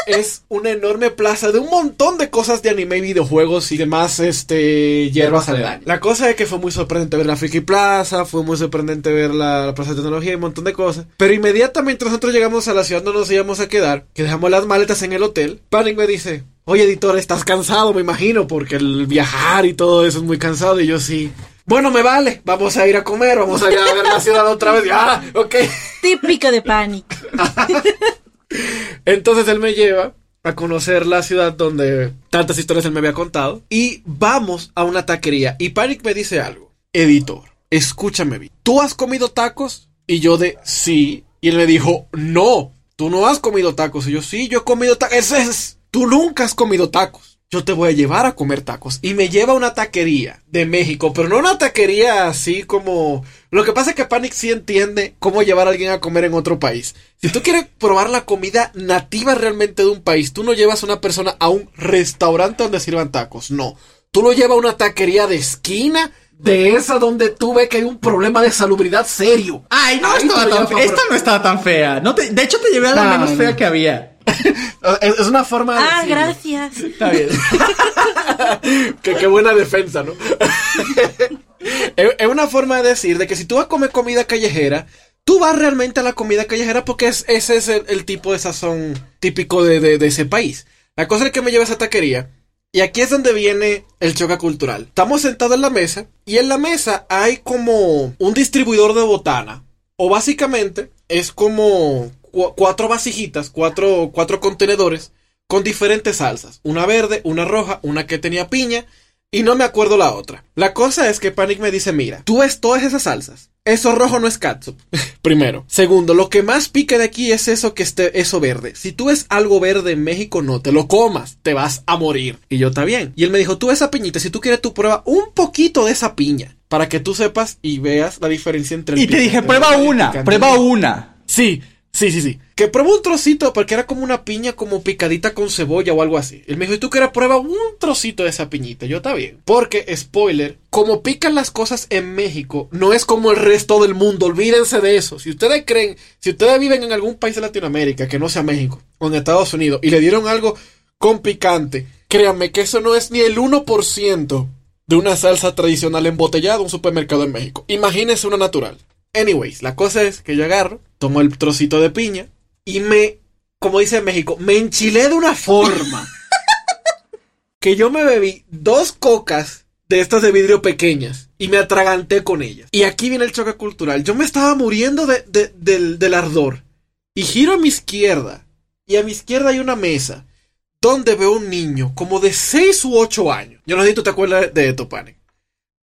es una enorme plaza de un montón de cosas de anime, videojuegos y demás, este, hierbas aledañas. La cosa es que fue muy sorprendente ver la Friki Plaza, fue muy sorprendente ver la, la Plaza de Tecnología y un montón de cosas. Pero inmediatamente nosotros llegamos a la ciudad donde nos íbamos a quedar, que dejamos las maletas en el hotel, Panic me dice, oye editor, estás cansado, me imagino, porque el viajar y todo eso es muy cansado. Y yo sí. Bueno, me vale, vamos a ir a comer, vamos a ir a ver la ciudad otra vez. Ah, ok. Típico de Panic. Entonces él me lleva a conocer la ciudad donde tantas historias él me había contado. Y vamos a una taquería. Y Panic me dice algo. Editor, escúchame bien. ¿Tú has comido tacos? Y yo de sí. Y él me dijo, no, tú no has comido tacos. Y yo sí, yo he comido tacos. Es, tú nunca has comido tacos. Yo te voy a llevar a comer tacos. Y me lleva a una taquería de México, pero no una taquería así como... Lo que pasa es que Panic sí entiende cómo llevar a alguien a comer en otro país. Si tú quieres probar la comida nativa realmente de un país, tú no llevas a una persona a un restaurante donde sirvan tacos. No. Tú lo llevas a una taquería de esquina, de esa donde tú ves que hay un problema de salubridad serio. Ay, no Ahí estaba tan fea. Esta no estaba tan fea. No te- de hecho, te llevé a la No, menos no. fea que había. Es una forma de Ah, decirlo. gracias. Está bien. que qué buena defensa, ¿no? es, una forma de decir de que si tú vas a comer comida callejera, tú vas realmente a la comida callejera porque es, ese es el, el tipo de sazón típico de, de- de ese país. La cosa es que me lleva a esa taquería. Y aquí es donde viene el choque cultural. Estamos sentados en la mesa y en la mesa hay como un distribuidor de botana. O básicamente es como cuatro vasijitas, cuatro, cuatro contenedores con diferentes salsas. Una verde, una roja, una que tenía piña y no me acuerdo la otra. La cosa es que Panic me dice, mira, tú ves todas esas salsas. Eso rojo no es catsup. Primero. Segundo, lo que más pica de aquí es eso que esté, eso verde. Si tú ves algo verde en México, no te lo comas. Te vas a morir. Y yo, está bien. Y él me dijo, tú ves esa piñita, si tú quieres, tú prueba un poquito de esa piña. Para que tú sepas y veas la diferencia entre el Y te dije, prueba una, picante". prueba una. Sí, sí, sí, sí. Que prueba un trocito porque era como una piña como picadita con cebolla o algo así. Él me dijo, ¿y tú quieres prueba un trocito de esa piñita? Yo, está bien. Porque, spoiler, como pican las cosas en México, no es como el resto del mundo. Olvídense de eso. Si ustedes creen, si ustedes viven en algún país de Latinoamérica que no sea México o en Estados Unidos y le dieron algo con picante, créanme que eso no es ni el 1% de una salsa tradicional embotellada de un supermercado en México. Imagínense una natural. Anyways, la cosa es que yo agarro, tomo el trocito de piña y me, como dice en México, me enchilé de una forma que yo me bebí dos cocas de estas de vidrio pequeñas y me atraganté con ellas. Y aquí viene el choque cultural. Yo me estaba muriendo de- de- del, del ardor y giro a mi izquierda y a mi izquierda hay una mesa donde veo un niño como de 6 u 8 años. Yo no sé si tú te acuerdas de esto, Pane.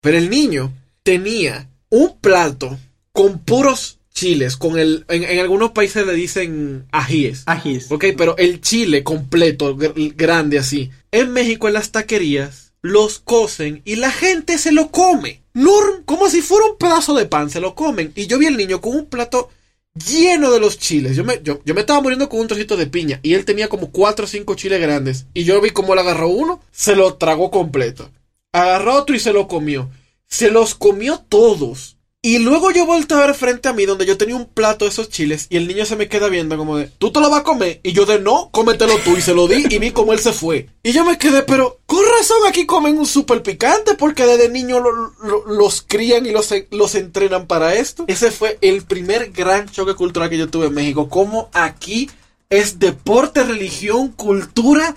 Pero el niño tenía un plato con puros chiles, con el, en, en algunos países le dicen ajíes. Ajís. Ok, pero el chile completo, gr- grande así. En México, en las taquerías, los cocen y la gente se lo come. Norm, como si fuera un pedazo de pan, se lo comen. Y yo vi al niño con un plato lleno de los chiles. Yo me, yo, yo me estaba muriendo con un trocito de piña. Y él tenía como cuatro o cinco chiles grandes. Y yo vi cómo él agarró uno, se lo tragó completo. Agarró otro y se lo comió. Se los comió todos. Y luego yo vuelto a ver frente a mí donde yo tenía un plato de esos chiles y el niño se me queda viendo como de, ¿tú te lo vas a comer? Y yo de, no, cómetelo tú. Y se lo di y vi cómo él se fue. Y yo me quedé, pero con razón aquí comen un súper picante porque desde niño lo- lo- los crían y los, los entrenan para esto. Ese fue el primer gran choque cultural que yo tuve en México. Como aquí es deporte, religión, cultura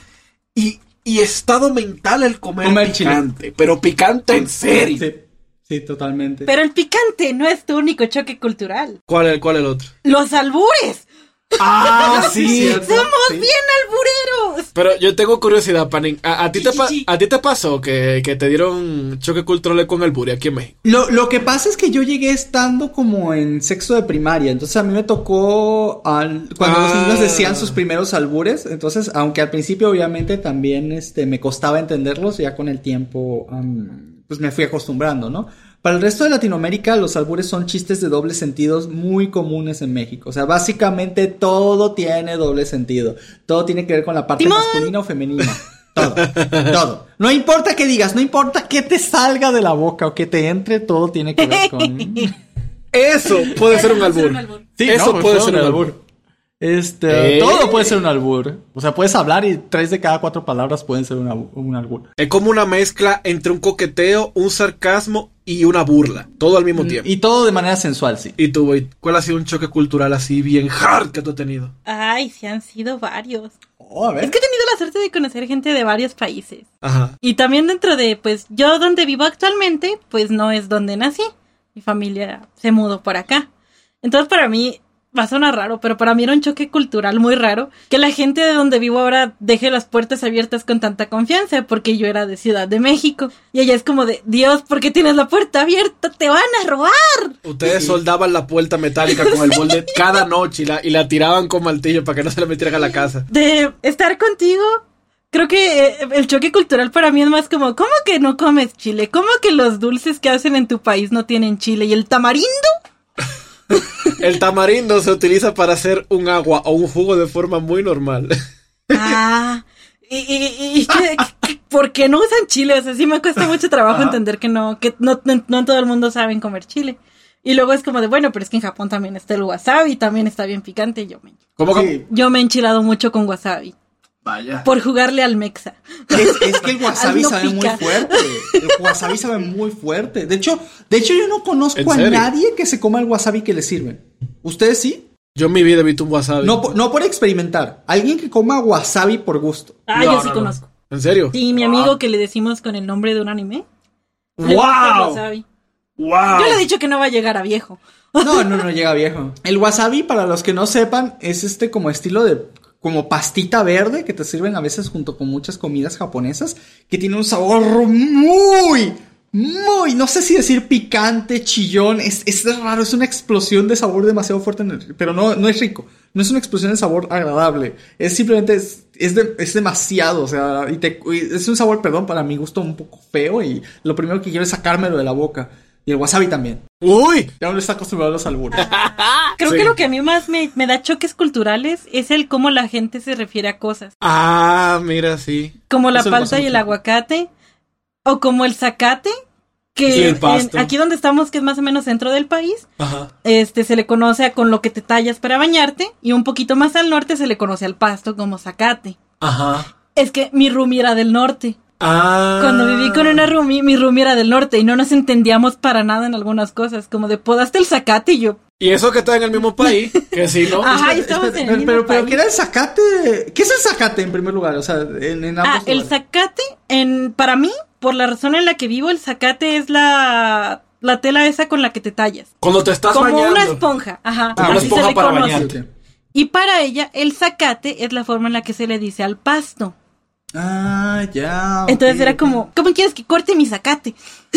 y, y estado mental el comer, Comer chile. picante. Pero picante en serio. Sí, totalmente. Pero el picante no es tu único choque cultural. ¿Cuál es, cuál el otro? Los albures. Ah, sí. Somos bien albureros. Pero yo tengo curiosidad, Panin. ¿A, a ti, te Sí, pa- sí, sí. ¿A ti te pasó que, que te dieron choque cultural con el buri aquí en México? Lo, lo que pasa es que yo llegué estando como en sexto de primaria, entonces a mí me tocó al- cuando los Ah. niños decían sus primeros albures, entonces aunque al principio obviamente también este, me costaba entenderlos, ya con el tiempo am, pues me fui acostumbrando, ¿no? Para el resto de Latinoamérica los albures son chistes de doble sentidos muy comunes en México, o sea, básicamente todo tiene doble sentido, todo tiene que ver con la parte ¡Timón! masculina o femenina. Todo, todo. No importa qué digas, no importa qué te salga de la boca o que te entre, todo tiene que ver con. Eso puede ser un Puede ser albur. un albur. Sí, Eso no, puede ser un un albur. Este, Eh. todo puede ser un albur. O sea, puedes hablar y tres de cada cuatro palabras pueden ser una- un albur. Es como una mezcla entre un coqueteo, un sarcasmo y una burla. Todo al mismo tiempo. Mm, Y todo de manera sensual, sí. ¿Y tú, güey? ¿Cuál ha sido un choque cultural así bien hard que tú has tenido? Ay, sí han sido varios. Oh, a ver. Es que he tenido la suerte de conocer gente de varios países. Ajá. Y también dentro de, pues, yo donde vivo actualmente, pues no es donde nací. Mi familia se mudó por acá. Entonces para mí, va a sonar raro, pero para mí era un choque cultural muy raro que la gente de donde vivo ahora deje las puertas abiertas con tanta confianza, porque yo era de Ciudad de México. Y ella es como de, Dios, ¿por qué tienes la puerta abierta? ¡Te van a robar! Ustedes soldaban la puerta metálica con el molde cada noche y la, y la tiraban con martillo para que no se le metieran a la casa. De estar contigo. Creo que eh, el choque cultural para mí es más como, ¿cómo que no comes chile? ¿Cómo que los dulces que hacen en tu país no tienen chile? ¿Y el tamarindo? El tamarindo se utiliza para hacer un agua o un jugo de forma muy normal. Ah, y, y, y que- ¿por qué no usan chile? O sea, sí me cuesta mucho trabajo entender que no, que no, no, no todo el mundo saben comer chile. Y luego es como de, bueno, pero es que en Japón también está el wasabi, también está bien picante. Yo me, ¿Cómo yo me he enchilado mucho con wasabi. Vaya. Por jugarle al mexa. Es, es que el wasabi no sabe muy fuerte. El wasabi sabe muy fuerte. De hecho, de hecho yo no ¿En conozco a nadie que se coma el wasabi que le sirven. ¿Ustedes sí? Yo en mi vida he visto un wasabi. No, por- no por experimentar. Alguien que coma wasabi por gusto. Ah, No, yo sí no, no. conozco. ¿En serio? Sí, mi amigo que le decimos con el nombre de un anime. ¡Wow! wasabi. ¡Wow! Yo le he dicho que no va a llegar a viejo. No, no, no llega viejo. El wasabi, para los que no sepan, es este como estilo de como pastita verde que te sirven a veces junto con muchas comidas japonesas que tiene un sabor muy, muy, no sé si decir picante, chillón, es, es raro, es una explosión de sabor demasiado fuerte, pero no, no es rico, no es una explosión de sabor agradable, es simplemente, es, es, es demasiado, o sea, y te- es un sabor, perdón, para mi gusto un poco feo y lo primero que quiero es sacármelo de la boca. Y el wasabi también. ¡Uy! Ya uno está acostumbrado a los albures. Creo Sí. que lo que a mí más me, me da choques culturales es el cómo la gente se refiere a cosas. Ah, mira, sí. Como la Eso palta y el aguacate. O como el zacate. Que Sí, el en- pasto. aquí donde estamos, que es más o menos centro del país, Ajá. este se le conoce a con lo que te tallas para bañarte. Y un poquito más al norte se le conoce al pasto como zacate. Ajá. Es que mi roomie era del norte. Ah. Cuando viví con una roomie, mi roomie era del norte y no nos entendíamos para nada en algunas cosas. Como de podaste el zacate y yo. Y eso que está en el mismo país, que si no. Ajá, Espera, estamos espera, en el pero, mismo pero, pero país. ¿qué era el zacate? ¿Qué es el zacate en primer lugar? O sea, en, en ambos Ah, el zacate, en, para mí, por la razón en la que vivo, el zacate es la, la tela esa con la que te tallas. Cuando te estás Como bañando. una esponja, ajá. Como una esponja para conoce. bañarte. Y para ella, el zacate es la forma en la que se le dice al pasto. Ah, ya. Entonces era como, ¿cómo quieres que corte mi zacate?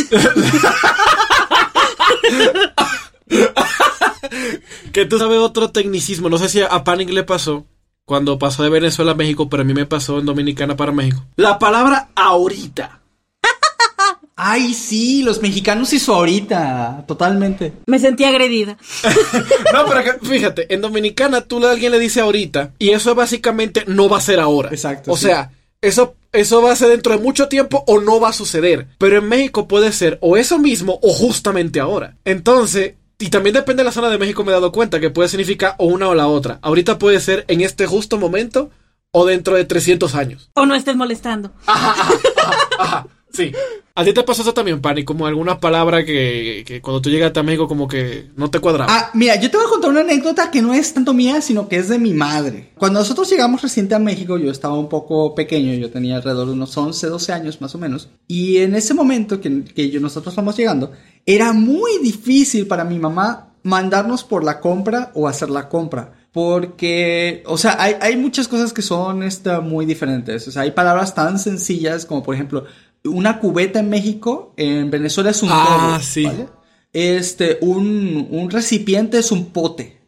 Que tú sabes otro tecnicismo. No sé si a Panic le pasó cuando pasó de Venezuela a México, pero a mí me pasó en Dominicana para México. La palabra ahorita. Ay, sí, los mexicanos hizo ahorita. Totalmente. Me sentí agredida. No, pero que, fíjate, en Dominicana tú a alguien le dice ahorita y eso básicamente no va a ser ahora. Exacto, O sí. sea, eso, eso va a ser dentro de mucho tiempo o no va a suceder. Pero en México puede ser o eso mismo o justamente ahora. Entonces, y también depende de la zona de México, me he dado cuenta que puede significar o una o la otra. Ahorita puede ser en este justo momento o dentro de 300 años. O no estés molestando. Ajá, sí. ¿A ti te pasó eso también, Pani? Como alguna palabra que, que cuando tú llegaste a México como que no te cuadraba. Ah, mira, yo te voy a contar una anécdota que no es tanto mía, sino que es de mi madre. Cuando nosotros llegamos reciente a México, yo estaba un poco pequeño, yo tenía alrededor de unos 11, 12 años más o menos. Y en ese momento que, que nosotros estamos llegando, era muy difícil para mi mamá mandarnos por la compra o hacer la compra. Porque, o sea, hay, hay muchas cosas que son esta, muy diferentes. O sea, hay palabras tan sencillas como, por ejemplo, una cubeta en México, en Venezuela es un Ah, todo, sí. ¿vale? Este, un, un recipiente es un pote,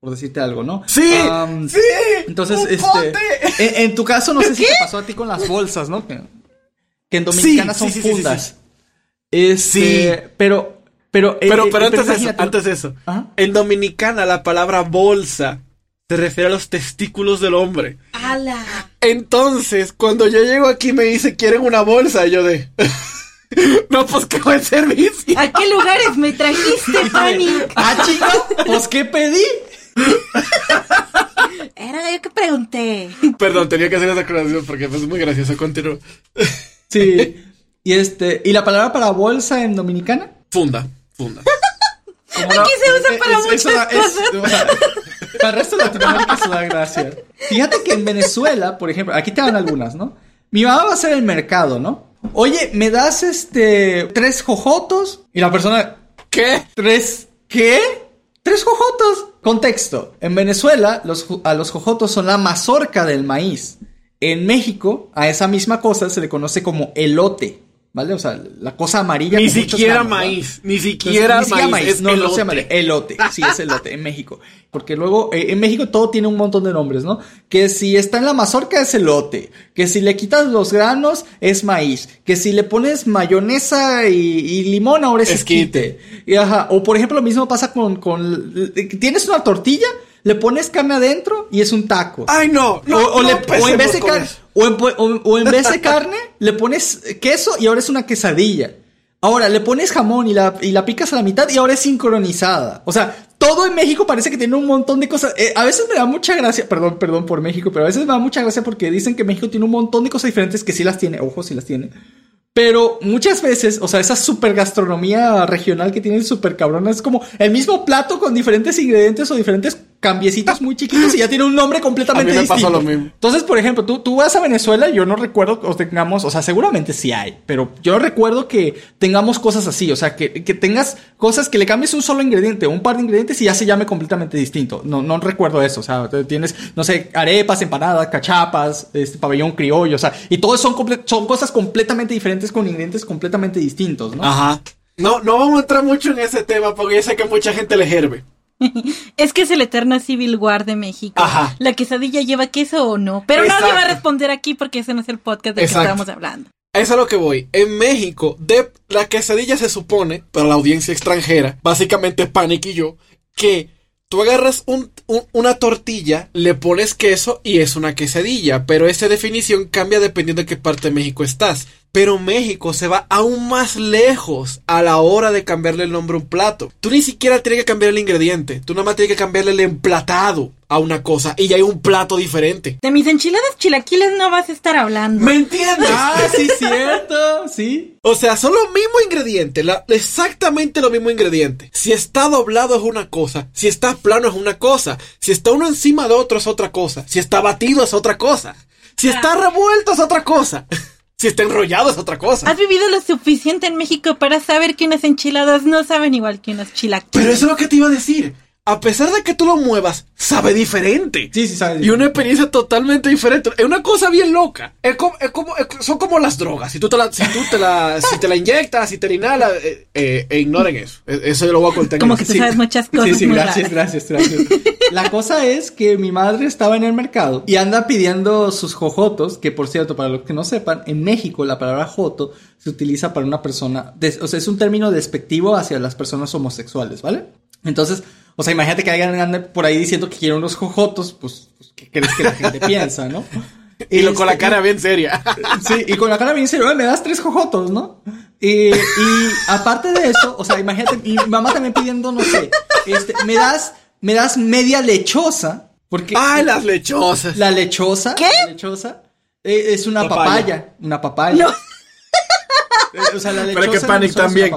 por decirte algo, ¿no? Sí, sí. Entonces, un este, pote. En, en tu caso, no sé si te pasó a ti con las bolsas, ¿no? Que, que en Dominicana Sí, son sí, fundas. sí, Este, Sí. pero, pero, Pero, eh, pero eh, antes de eso, antes de eso. Ajá. En Dominicana la palabra bolsa se refiere a los testículos del hombre. ¡Hala! Entonces, cuando yo llego aquí me dice, ¿quieren una bolsa? Y yo de... no, pues qué buen servicio. ¿A qué lugares me trajiste, Panic? Ah, chica, pues ¿qué pedí? Era yo que pregunté. Perdón, tenía que hacer esa aclaración porque es muy gracioso. Continúo. Sí. Y este, ¿y la palabra para bolsa en dominicana? Funda, funda. Como Aquí se usa para muchas eso da- es- cosas. o sea, para el resto de Latinoamérica eso da gracia. Fíjate que en Venezuela, por ejemplo, aquí te dan algunas, ¿no? Mi mamá va a hacer el mercado, ¿no? Oye, ¿me das este tres jojotos? Y la persona, ¿Qué? ¿tres qué? Tres jojotos. Contexto. En Venezuela, a los jojotos son la mazorca del maíz. En México, a esa misma cosa se le conoce como elote. ¿Vale? O sea, la cosa amarilla. Ni siquiera ¿no? maíz, ni Entonces, siquiera ni siquiera maíz, es no, no elote. se llama elote. Sí, es elote en México. Porque luego, eh, en México todo tiene un montón de nombres, ¿no? Que si está en la mazorca es elote. Que si le quitas los granos es maíz. Que si le pones mayonesa y, y limón ahora es Esquite. esquite. Y, ajá, O por ejemplo, lo mismo pasa con, con... Tienes una tortilla, le pones carne adentro y es un taco. Ay, no, no, o, o no le- o en vez de empecemos con car- eso. o en, o- o en vez de carne, le pones queso y ahora es una quesadilla. Ahora, le pones jamón y la, y la picas a la mitad y ahora es sincronizada. O sea, todo en México parece que tiene un montón de cosas. Eh, a veces me da mucha gracia, perdón, perdón por México, pero a veces me da mucha gracia porque dicen que México tiene un montón de cosas diferentes que sí las tiene. Ojo, sí las tiene. Pero muchas veces, o sea, esa super gastronomía regional que tienen super cabrona es como el mismo plato con diferentes ingredientes o diferentes cambiecitos muy chiquitos y ya tiene un nombre completamente A mí me pasa distinto. lo mismo. Entonces, por ejemplo, tú, tú vas a Venezuela, yo no recuerdo que tengamos, o sea, seguramente sí hay, pero yo no recuerdo que tengamos cosas así, o sea, que, que tengas cosas que le cambies un solo ingrediente, un par de ingredientes y ya se llame completamente distinto. No, no recuerdo eso, o sea, tienes, no sé, arepas, empanadas, cachapas, este pabellón criollo, o sea, y todo son, comple- son cosas completamente diferentes con ingredientes completamente distintos, ¿no? Ajá. No, no vamos a entrar mucho en ese tema porque yo sé que mucha gente le herbe. Es que es el Eterna Civil War de México. Ajá. La quesadilla lleva queso o no. Pero nadie va a Exacto. responder aquí porque ese no es el podcast del Exacto. que estamos hablando. Es a lo que voy. En México, de la quesadilla se supone, para la audiencia extranjera, básicamente Panic y yo, que tú agarras un- un- una tortilla, le pones queso y es una quesadilla. Pero esa definición cambia dependiendo de qué parte de México estás. Pero México se va aún más lejos a la hora de cambiarle el nombre a un plato. Tú ni siquiera tienes que cambiar el ingrediente. Tú nada más tienes que cambiarle el emplatado a una cosa y ya hay un plato diferente. De mis enchiladas chilaquiles no vas a estar hablando. ¿Me entiendes? Ah, sí, cierto, sí. O sea, son los mismos ingredientes, la- exactamente los mismos ingredientes. Si está doblado es una cosa, si está plano es una cosa, si está uno encima de otro es otra cosa, si está batido es otra cosa, si está revuelto es otra cosa, si está enrollado es otra cosa. Has vivido lo suficiente en México para saber que unas enchiladas no saben igual que unas chilaquiles. Pero eso es lo que te iba a decir. A pesar de que tú lo muevas, sabe diferente. Sí, sí, sabes. Y una experiencia totalmente diferente. Es una cosa bien loca. Es como, es como- es- son como las drogas. Si tú te la, si tú te la, si te la inyectas, si te la inhalas, eh, eh, e ignoren eso. Eh, Eso yo lo voy a contar. en Como que tú Sí. sabes muchas cosas Sí, sí, muy gracias, raras. gracias, gracias. La cosa es que mi madre estaba en el mercado y anda pidiendo sus jojotos, que por cierto, para los que no sepan, en México la palabra joto se utiliza para una persona, o sea, es un término despectivo hacia las personas homosexuales, ¿vale? Entonces, o sea, imagínate que alguien ande por ahí diciendo que quiere unos jojotos, pues, pues, ¿qué crees que la gente piensa, no? Y lo con la Este, cara bien seria. Sí, y con la cara bien serio, "Oye, me das tres jojotos, ¿no? Y, y aparte de eso, o sea, imagínate, mi mamá también pidiendo, no sé, este, me das, me das media lechosa, porque Ay, las lechosas. la lechosa, ¿Qué? la lechosa, eh, es una Papaya. papaya, una papaya. No. O sea, la lechosa es que Panic también.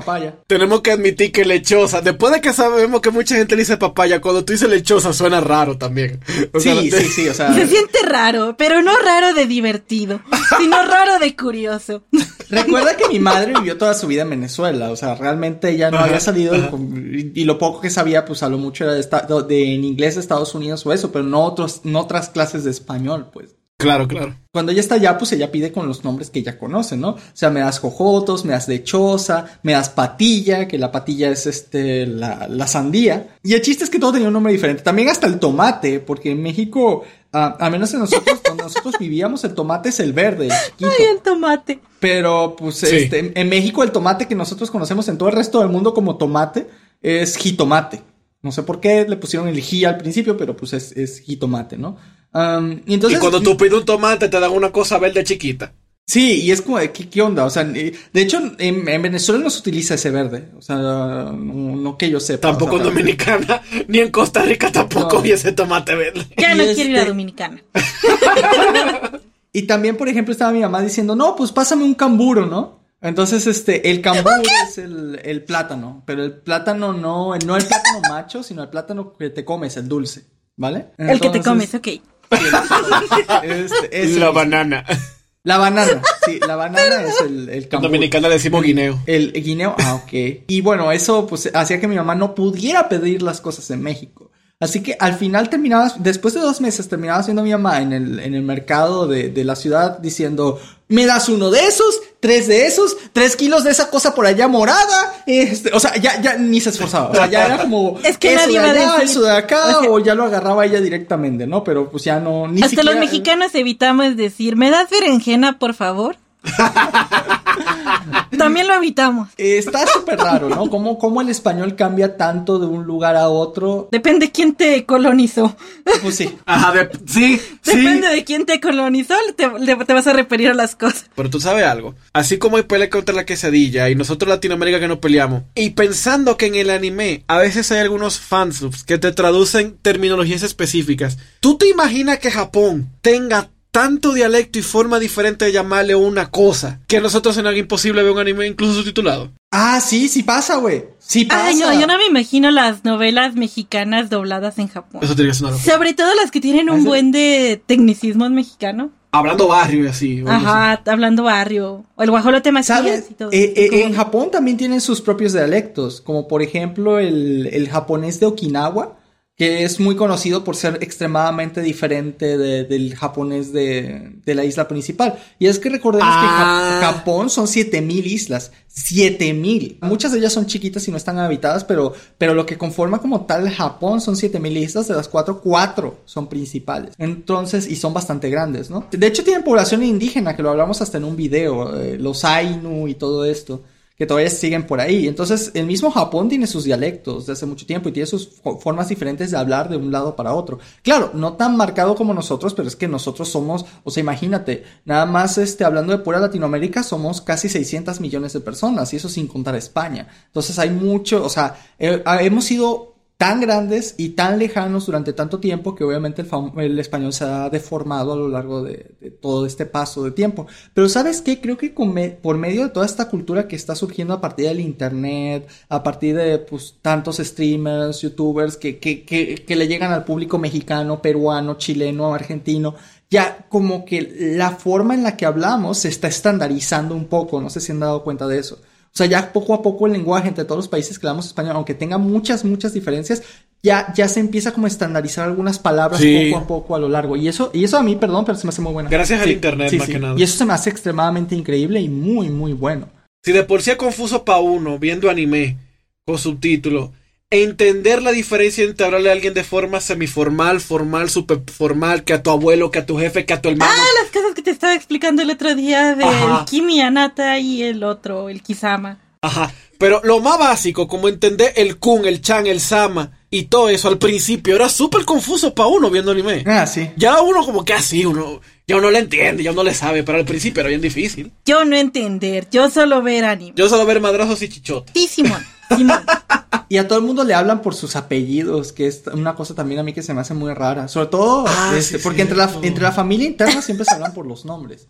Tenemos que admitir que lechosa. Después de que sabemos que mucha gente le dice papaya, cuando tú dices lechosa suena raro también. O sea, Sí, te- sí, sí, o sea. Se siente raro, pero no raro de divertido, sino raro de curioso. Recuerda que mi madre vivió toda su vida en Venezuela, o sea, realmente ella no Ajá, había salido y, lo poco que sabía, pues a lo mucho era de, esta- de en inglés de Estados Unidos o eso, pero no otros, no otras clases de español, pues. Claro, claro. Cuando ella está allá, pues ella pide con los nombres que ella conoce, ¿no? O sea, me das jojotos, me das lechosa, me das patilla, que la patilla es este, la, la sandía. Y el chiste es que todo tenía un nombre diferente. También hasta el tomate, porque en México, ah, a menos en nosotros, donde nosotros vivíamos, el tomate es el verde, el chiquito. Ay, el tomate. Pero, pues, Sí. este, en- en México el tomate que nosotros conocemos en todo el resto del mundo como tomate es jitomate. No sé por qué le pusieron el ji al principio, pero pues es, es jitomate, ¿no? Y entonces. y cuando tú pides un tomate, te dan una cosa verde chiquita. Sí, y es como, de, ¿qué, qué onda? O sea, de hecho, en, en Venezuela no se utiliza ese verde. O sea, no, no que yo sepa. Tampoco o sea, en Dominicana, ni en Costa Rica tampoco No. vi ese tomate verde. Ya no este- quiero ir a Dominicana. Y también, por ejemplo, estaba mi mamá diciendo, no, pues pásame un camburo, ¿no? Entonces, este, el camburo es el, el plátano, pero el plátano no, no el plátano macho, sino el plátano que te comes, el dulce, ¿vale? El que te comes, ok. este, ese La banana. La banana, sí, la banana es el, el En. Dominicana le decimos guineo. El guineo, ah, ok. Y bueno, eso pues hacía que mi mamá no pudiera pedir las cosas en México. Así que al final terminaba, después de dos meses terminaba siendo mi mamá en el, en el mercado de, de la ciudad diciendo, me das uno de esos, tres de esos, tres kilos de esa cosa por allá morada. Este, o sea, ya, ya ni se esforzaba. O sea, ya era como, Es que eso nadie de a allá, decir- eso de acá, o sea- o ya lo agarraba ella directamente, ¿no? Pero pues ya no, ni Hasta siquiera. los mexicanos evitamos decir, ¿me das berenjena, por favor? También lo evitamos. Está súper raro, ¿no? ¿Cómo, cómo el español cambia tanto de un lugar a otro. Depende quién te colonizó. Pues sí. Ajá, de- sí, sí. Depende de quién te colonizó, te, te vas a referir a las cosas. Pero tú sabes algo. Así como hay pelea contra la quesadilla y nosotros Latinoamérica que nos peleamos. Y pensando que en el anime a veces hay algunos fansubs que te traducen terminologías específicas. ¿Tú te imaginas que Japón tenga tanto dialecto y forma diferente de llamarle una cosa que a nosotros en algo imposible ver un anime incluso subtitulado? Ah, sí, sí pasa, güey. Sí pasa. Ay, no, yo no me imagino las novelas mexicanas dobladas en Japón. Eso tiene que ser una locura. Sobre todo las que tienen un buen de tecnicismos mexicano. Hablando barrio y así. Ajá, hablando barrio. O el guajolote ¿Sabes? y todo. Eh, eh, en Japón también tienen sus propios dialectos, como por ejemplo el, el japonés de Okinawa, que es muy conocido por ser extremadamente diferente de- del japonés de, de la isla principal. Y es que recordemos Ah. que Ja- Japón son 7000 islas, 7000. Muchas de ellas son chiquitas y no están habitadas, pero, pero lo que conforma como tal Japón son 7000 islas, de las cuatro, cuatro son principales. Entonces, y son bastante grandes, ¿no? De hecho, tienen población indígena, que lo hablamos hasta en un video, eh, los Ainu y todo esto que todavía siguen por ahí. Entonces, el mismo Japón tiene sus dialectos de hace mucho tiempo y tiene sus fo- formas diferentes de hablar de un lado para otro. Claro, no tan marcado como nosotros, pero es que nosotros somos, o sea, imagínate, nada más este, hablando de pura Latinoamérica, somos casi 600 millones de personas y eso sin contar España. Entonces, hay mucho, o sea, eh, hemos sido tan grandes y tan lejanos durante tanto tiempo que obviamente el, español se ha deformado a lo largo de, todo este paso de tiempo. Pero ¿sabes qué? Creo que por medio de toda esta cultura que está surgiendo a partir del internet, a partir de pues, tantos streamers, youtubers que, que, que, que le llegan al público mexicano, peruano, chileno, argentino, ya como que la forma en la que hablamos se está estandarizando un poco, no sé si han dado cuenta de eso. O sea, ya poco a poco el lenguaje entre todos los países que hablamos español, aunque tenga muchas, muchas diferencias, ya, ya se empieza como a estandarizar algunas palabras Sí. poco a poco a lo largo. Y eso, y eso a mí, perdón, pero se me hace muy bueno. Gracias al internet, más que nada. Y eso se me hace extremadamente increíble y muy, muy bueno. Si de por sí es confuso para uno viendo anime con subtítulos, entender la diferencia entre hablarle a alguien de forma semiformal, formal, superformal, que a tu abuelo, que a tu jefe, que a tu hermano. Ah, las cosas que te estaba explicando el otro día del Ajá. Kimi Anata y el otro, el Kisama. Ajá. Pero lo más básico, como entender el kun, el chan, el sama y todo eso al principio, era súper confuso para uno viendo anime. Ah, sí. Ya uno como que así, uno, ya uno le entiende, ya uno le sabe, pero al principio era bien difícil. Yo no entender, yo solo ver anime. Yo solo ver madrazos y chichotes. Sí, Simón. Simón. Y a todo el mundo le hablan por sus apellidos, que es una cosa también a mí que se me hace muy rara. Sobre todo, Ah, este, sí, porque entre la, entre la familia interna siempre se hablan por los nombres.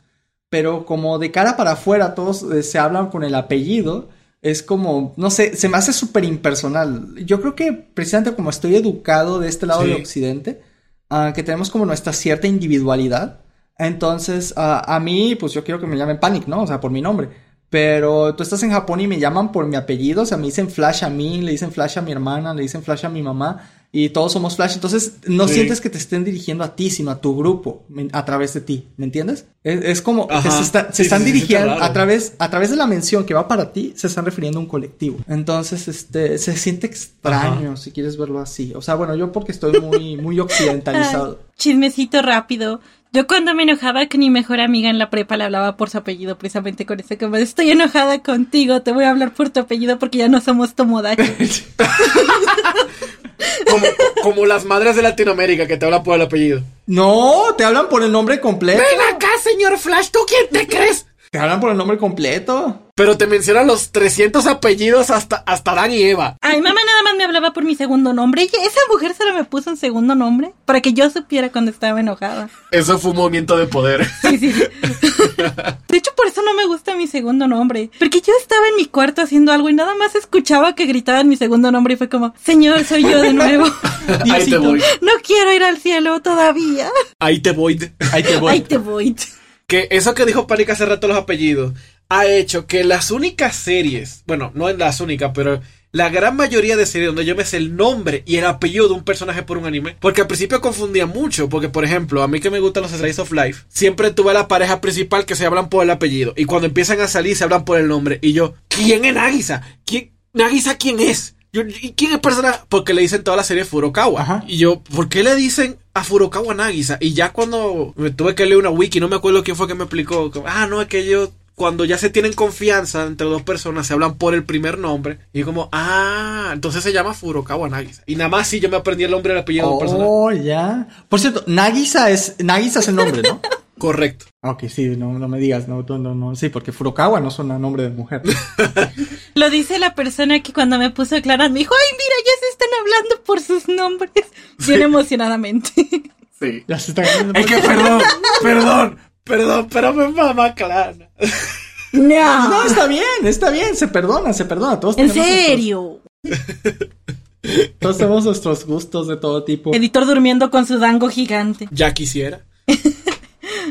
pero como de cara para afuera todos eh, se hablan con el apellido, es como, no sé, se me hace súper impersonal. Yo creo que precisamente como estoy educado de este lado Sí. de Occidente, ah, que tenemos como nuestra cierta individualidad, entonces ah, a mí, pues yo quiero que me llamen Panic, ¿no? O sea, por mi nombre. Pero tú estás en Japón y me llaman por mi apellido, o sea, me dicen Flash a mí, le dicen Flash a mi hermana, le dicen Flash a mi mamá, y todos somos Flash. Entonces, no Sí. sientes que te estén dirigiendo a ti, sino a tu grupo, a través de ti, ¿me entiendes? Es, es como que se, está- se Sí, están sí, dirigiendo a través, a través de la mención que va para ti, se están refiriendo a un colectivo. Entonces, este, se siente extraño, si quieres verlo así. O sea, bueno, yo porque estoy muy, muy occidentalizado. Ay, chismecito rápido. Yo cuando me enojaba con mi mejor amiga en la prepa le hablaba por su apellido, precisamente con ese como estoy enojada contigo, te voy a hablar por tu apellido porque ya no somos Tomodachi. Como, como las madres de Latinoamérica que te hablan por el apellido. No, te hablan por el nombre completo. acá, señor Flash, ¿tú quién te crees? Te hablan por el nombre completo. Pero te mencionan los 300 apellidos hasta, hasta Dan y Eva. Ay, mamá nada más me hablaba por mi segundo nombre. Y esa mujer solo me puso un segundo nombre para que yo supiera cuando estaba enojada. Eso fue un movimiento de poder. Sí, sí. De hecho, por eso no me gusta mi segundo nombre. Porque yo estaba en mi cuarto haciendo algo y nada más escuchaba que gritaban mi segundo nombre y fue como, Señor, soy yo de nuevo. Ahí te voy. No quiero ir al cielo todavía. Ahí te voy. Ahí te voy. Ahí te voy. Que eso que dijo Panic hace rato los apellidos ha hecho que las únicas series, bueno, no en las únicas, pero la gran mayoría de series donde yo me sé el nombre y el apellido de un personaje por un anime, porque al principio confundía mucho, porque por ejemplo, a mí que me gustan los Slice of Life, siempre tuve la pareja principal que se hablan por el apellido y cuando empiezan a salir se hablan por el nombre y yo, ¿quién es Nagisa? ¿Quién Nagisa quién es? Yo, ¿Y quién es personaje? Porque le dicen toda la serie Furukawa. Ajá. Y yo, ¿por qué le dicen a Furukawa Nagisa? Y ya cuando me tuve que leer una wiki, no me acuerdo quién fue que me explicó. como, ah, no, es que ellos, cuando ya se tienen confianza entre dos personas, se hablan por el primer nombre. Y como, ah, entonces se llama Furukawa Nagisa. Y nada más si yo me aprendí el nombre y el apellido de un personaje. Oh, ya. Por cierto, Nagisa es, Nagisa es el nombre, ¿no? Correcto. ok, sí, no, no me digas, no, no, no, no. Sí, porque Furukawa no suena nombre de mujer. Lo dice la persona que cuando me puso a aclarar me dijo, ay, mira, ya se están hablando por sus nombres. Bien emocionadamente. Sí. Ya se está cambiando. Es que perdón, perdón, perdón, pero me mama clara. No, no. está bien, está bien, se perdona, se perdona. Todos En serio. nuestros- todos tenemos nuestros gustos de todo tipo. Editor durmiendo con su dango gigante. Ya quisiera.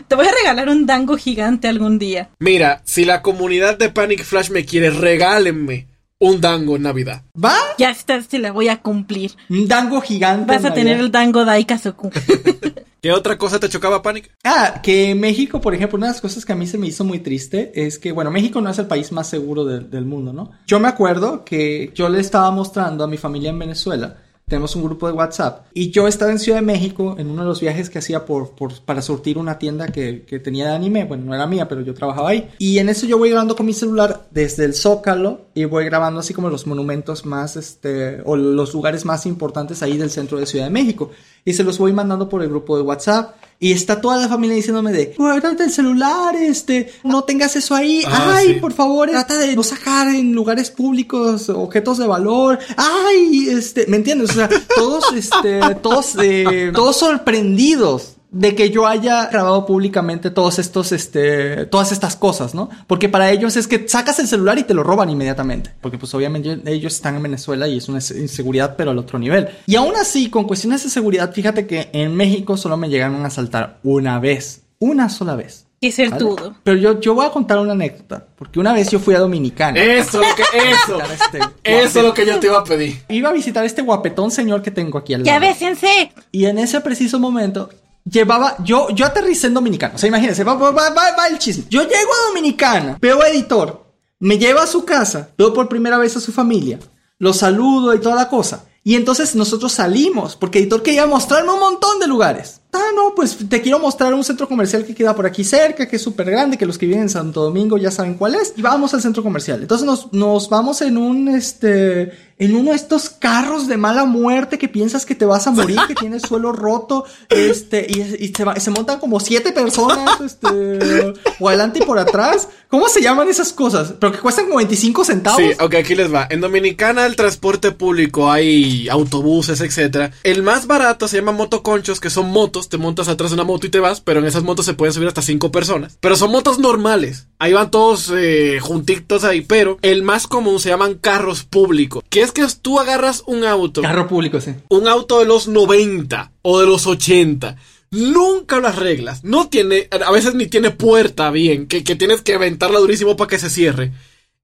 Te voy a regalar un dango gigante algún día. Mira, si la comunidad de Panic Flash me quiere, regálenme un dango en Navidad. ¿Va? Ya está, te la voy a cumplir. Un dango gigante. Vas a en tener el dango Daikazoku. ¿Qué otra cosa te chocaba, Panic? Ah, que México, por ejemplo, una de las cosas que a mí se me hizo muy triste es que, bueno, México no es el país más seguro de- del mundo, ¿no? Yo me acuerdo que yo le estaba mostrando a mi familia en Venezuela, tenemos un grupo de WhatsApp, y yo estaba en Ciudad de México en uno de los viajes que hacía por, para surtir una tienda que, que tenía de anime, bueno, no era mía, pero yo trabajaba ahí, y en eso yo voy grabando con mi celular desde el Zócalo y voy grabando así como los monumentos más, este, o los lugares más importantes ahí del centro de Ciudad de México, y se los voy mandando por el grupo de WhatsApp. Y está toda la familia diciéndome de, guárdate el celular, este, no tengas eso ahí. Ah, Ay, sí. por favor, trata de no sacar en lugares públicos objetos de valor. Ay, este, ¿me entiendes? O sea, todos, este, todos, eh, todos sorprendidos de que yo haya grabado públicamente todos estos, este, todas estas cosas, ¿no? Porque para ellos es que sacas el celular y te lo roban inmediatamente. Porque pues obviamente ellos están en Venezuela y es una inseguridad pero al otro nivel. Y aún así, con cuestiones de seguridad, fíjate que en México solo me llegaron a asaltar una vez. Una sola vez. Qué ser ¿vale? todo. Pero yo, yo voy a contar una anécdota. Porque una vez yo fui a Dominicana. Eso, lo que, eso. Este, Eso es lo que yo te iba a pedir. Iba a visitar este guapetón señor que tengo aquí al Ya lado. bésense. Y en ese preciso momento llevaba, yo, yo aterricé en Dominicana. O sea, imagínense, va, va, va, va el chisme. Yo llego a Dominicana, veo a Editor, me lleva a su casa, veo por primera vez a su familia, lo saludo y toda la cosa. Y entonces nosotros salimos, porque Editor quería mostrarme un montón de lugares. Ah, no, pues te quiero mostrar un centro comercial que queda por aquí cerca, que es súper grande, que los que viven en Santo Domingo ya saben cuál es. Y vamos al centro comercial. Entonces nos, nos vamos en un, este, en uno de estos carros de mala muerte que piensas que te vas a morir, que tiene el suelo roto, este, y, se montan como siete personas, este, o adelante y por atrás. ¿Cómo se llaman esas cosas? Pero que cuestan como 25 centavos. Sí, ok, aquí les va. En Dominicana el transporte público hay autobuses, etcétera. El más barato se llama motoconchos, que son motos motos, te montas atrás de una moto y te vas, pero en esas motos se pueden subir hasta cinco personas. Pero son motos normales. Ahí van todos eh, juntitos ahí, pero el más común se llaman carros públicos. Que es que tú agarras un auto. Carro público, sí. Un auto de los 90 o de los 80 nunca las reglas. No tiene, a veces ni tiene puerta bien, que, que tienes que aventarla durísimo para que se cierre.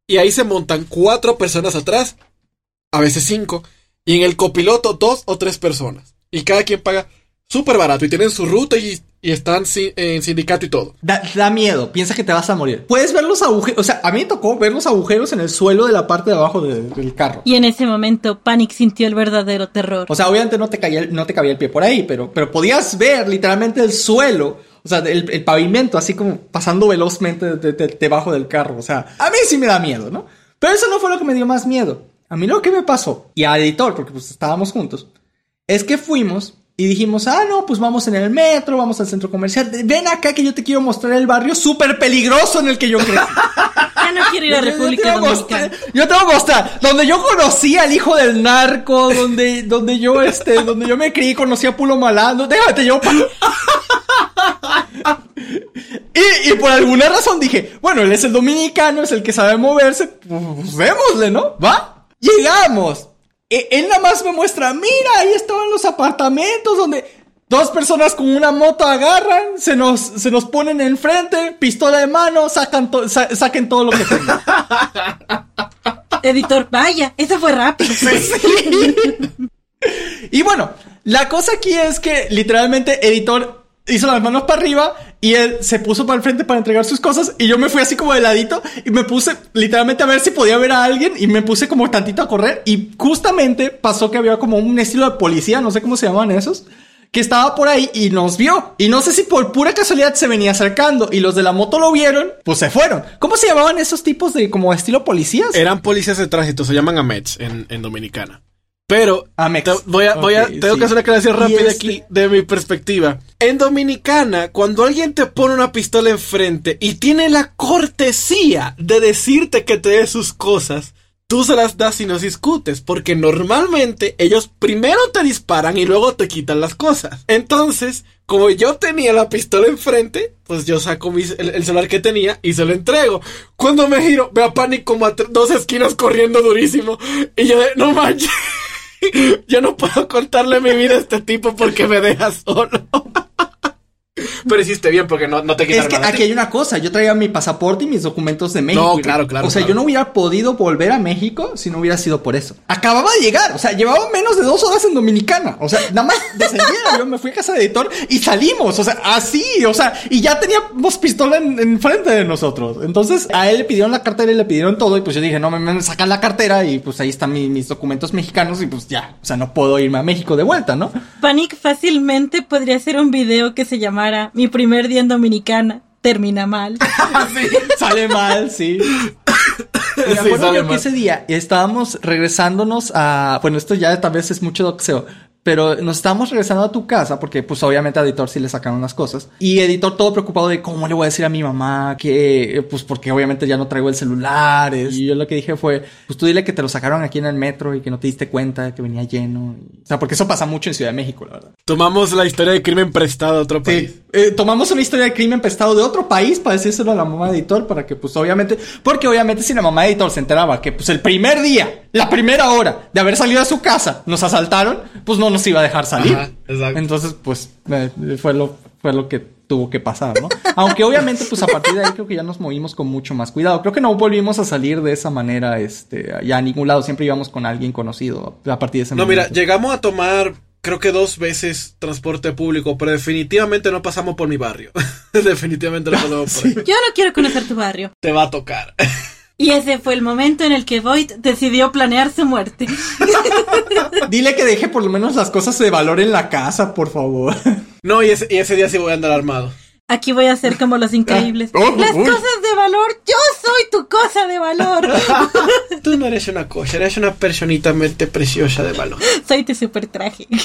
Y ahí se montan cuatro personas atrás, a veces cinco, y en el copiloto dos o tres personas. Y cada quien paga súper barato y tienen su ruta y, y están en sindicato y todo. Da, da, miedo, piensa que te vas a morir. Puedes ver los agujeros, o sea, a mí me tocó ver los agujeros en el suelo de la parte de abajo de, del carro. Y en ese momento Panic sintió el verdadero terror. O sea, obviamente no te, caía el, no te cabía el pie por ahí, pero, pero podías ver literalmente el suelo. O sea, el, el pavimento así como pasando velozmente de, de, debajo del carro. O sea, a mí sí me da miedo, ¿no? Pero eso no fue lo que me dio más miedo. A mí lo que me pasó, y a editor, porque pues estábamos juntos, es que fuimos y dijimos, ah, no, pues vamos en el metro, vamos al centro comercial. Ven acá que yo te quiero mostrar el barrio súper peligroso en el que yo crecí. ya no quiero ir a República yo Dominicana. Mostrar, yo te voy a mostrar donde yo conocí al hijo del narco, donde, donde yo, este, donde yo me crié, conocí a Pulo Malando. Déjame, te llevo para... y, y por alguna razón dije, bueno, él es el dominicano, es el que sabe moverse, pues démosle, ¿no? ¿Va? Llegamos. Él nada más me muestra, mira, ahí estaban los apartamentos donde dos personas con una moto agarran, se nos, se nos ponen enfrente, pistola de mano, sacan to sa saquen todo lo que tengan. Editor, vaya, eso fue rápido. Sí, y bueno, la cosa aquí es que literalmente Editor hizo las manos para arriba y él se puso para el frente para entregar sus cosas y yo me fui así como de ladito y me puse literalmente a ver si podía ver a alguien y me puse como tantito a correr y justamente pasó que había como un estilo de policía, no sé cómo se llaman esos, que estaba por ahí y nos vio. Y no sé si por pura casualidad se venía acercando y los de la moto lo vieron, pues se fueron. ¿Cómo se llamaban esos tipos de como estilo policías? Eran policías de tránsito, se llaman AMETS en, en Dominicana. Pero te, voy a, voy a, okay, tengo sí. que hacer una aclaración rápida este... aquí de mi perspectiva. En Dominicana, cuando alguien te pone una pistola enfrente y tiene la cortesía de decirte que te dé sus cosas, tú se las das y no discutes, porque normalmente ellos primero te disparan y luego te quitan las cosas. Entonces, como yo tenía la pistola enfrente, pues yo saco mi, el, el, celular que tenía y se lo entrego. Cuando me giro, veo a Panic como a dos esquinas corriendo durísimo y yo de, no manches. Yo no puedo contarle mi vida a este tipo porque me deja solo. Pero hiciste bien porque no, no te quitaron Es que aquí hay una cosa, yo traía mi pasaporte y mis documentos de México. No, claro, claro. O sea, claro. yo no hubiera podido volver a México si no hubiera sido por eso. Acababa de llegar, o sea, llevaba menos de dos horas en Dominicana. O sea, nada más descendí yo me fui a casa de editor y salimos. O sea, así, o sea, y ya teníamos pistola en, en, frente de nosotros. Entonces, a él le pidieron la cartera y le pidieron todo. Y pues yo dije, no, me, me sacan la cartera y pues ahí están mi, mis documentos mexicanos y pues ya, o sea, no puedo irme a México de vuelta, ¿no? Panic fácilmente podría hacer un video que se Mi primer día en Dominicana termina mal. sí, sale mal, sí. Me Sí, acuerdo sale yo que ese día estábamos regresándonos a. Bueno, esto ya tal vez es mucho doxeo. Pero nos estábamos regresando a tu casa porque, pues, obviamente a Editor sí le sacaron las cosas. Y Editor todo preocupado de cómo le voy a decir a mi mamá que, pues, porque obviamente ya no traigo el celular. Y yo lo que dije fue, pues tú dile que te lo sacaron aquí en el metro y que no te diste cuenta que venía lleno. O sea, porque eso pasa mucho en Ciudad de México, la verdad. Tomamos la historia de crimen prestada a otro país. Sí. Eh, tomamos una historia de crimen prestado de otro país para decírselo a la mamá de editor para que pues obviamente, porque obviamente si la mamá de editor se enteraba que pues el primer día, la primera hora de haber salido a su casa nos asaltaron, pues no nos iba a dejar salir. Ajá, exacto. Entonces pues eh, fue lo fue lo que tuvo que pasar, ¿no? Aunque obviamente pues a partir de ahí creo que ya nos movimos con mucho más cuidado. Creo que no volvimos a salir de esa manera este ya a ningún lado, siempre íbamos con alguien conocido a partir de ese No, momento. mira, llegamos a tomar creo que dos veces transporte público, pero definitivamente no pasamos por mi barrio. definitivamente no pasamos por ahí. Yo no quiero conocer tu barrio. Te va a tocar. Y ese fue el momento en el que Void decidió planear su muerte. Dile que deje por lo menos las cosas de valor en la casa, por favor. No, y ese, y ese día sí voy a andar armado. Aquí voy a ser como los increíbles. Oh, Las uy. cosas de valor, yo soy tu cosa de valor. Tú no eres una cosa, eres una personita mente preciosa de valor. soy tu super traje.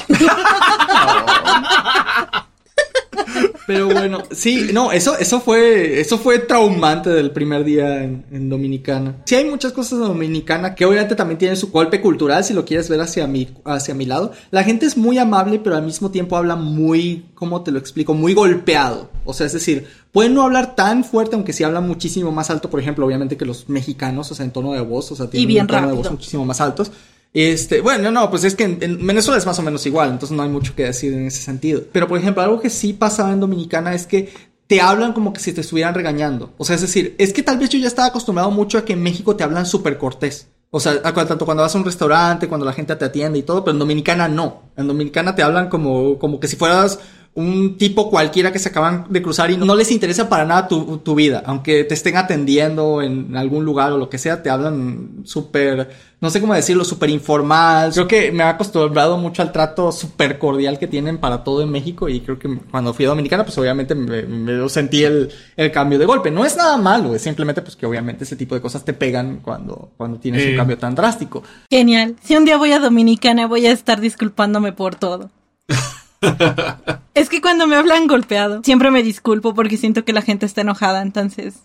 Pero bueno, sí, no, eso, eso fue, eso fue traumante del primer día en, en, Dominicana. Sí hay muchas cosas en Dominicana que obviamente también tienen su golpe cultural, si lo quieres ver hacia mi, hacia mi lado. La gente es muy amable, pero al mismo tiempo habla muy, ¿cómo te lo explico? Muy golpeado. O sea, es decir, pueden no hablar tan fuerte, aunque sí hablan muchísimo más alto, por ejemplo, obviamente que los mexicanos, o sea, en tono de voz, o sea, tienen un tono de voz muchísimo más altos. Este, bueno, no, pues es que en, Venezuela es más o menos igual, entonces no hay mucho que decir en ese sentido. Pero, por ejemplo, algo que sí pasaba en Dominicana es que te hablan como que si te estuvieran regañando. O sea, es decir, es que tal vez yo ya estaba acostumbrado mucho a que en México te hablan súper cortés. O sea, tanto cuando vas a un restaurante, cuando la gente te atiende y todo, pero en Dominicana no. En Dominicana te hablan como, como que si fueras un tipo cualquiera que se acaban de cruzar y no, les interesa para nada tu, tu, vida, aunque te estén atendiendo en algún lugar o lo que sea, te hablan súper, no sé cómo decirlo, súper informal. Creo que me ha acostumbrado mucho al trato súper cordial que tienen para todo en México y creo que cuando fui a Dominicana, pues obviamente me, sentí el, el, cambio de golpe. No es nada malo, es simplemente pues que obviamente ese tipo de cosas te pegan cuando, cuando tienes un cambio tan drástico. Genial. Si un día voy a Dominicana voy a estar disculpándome por todo. es que cuando me hablan golpeado, siempre me disculpo porque siento que la gente está enojada, entonces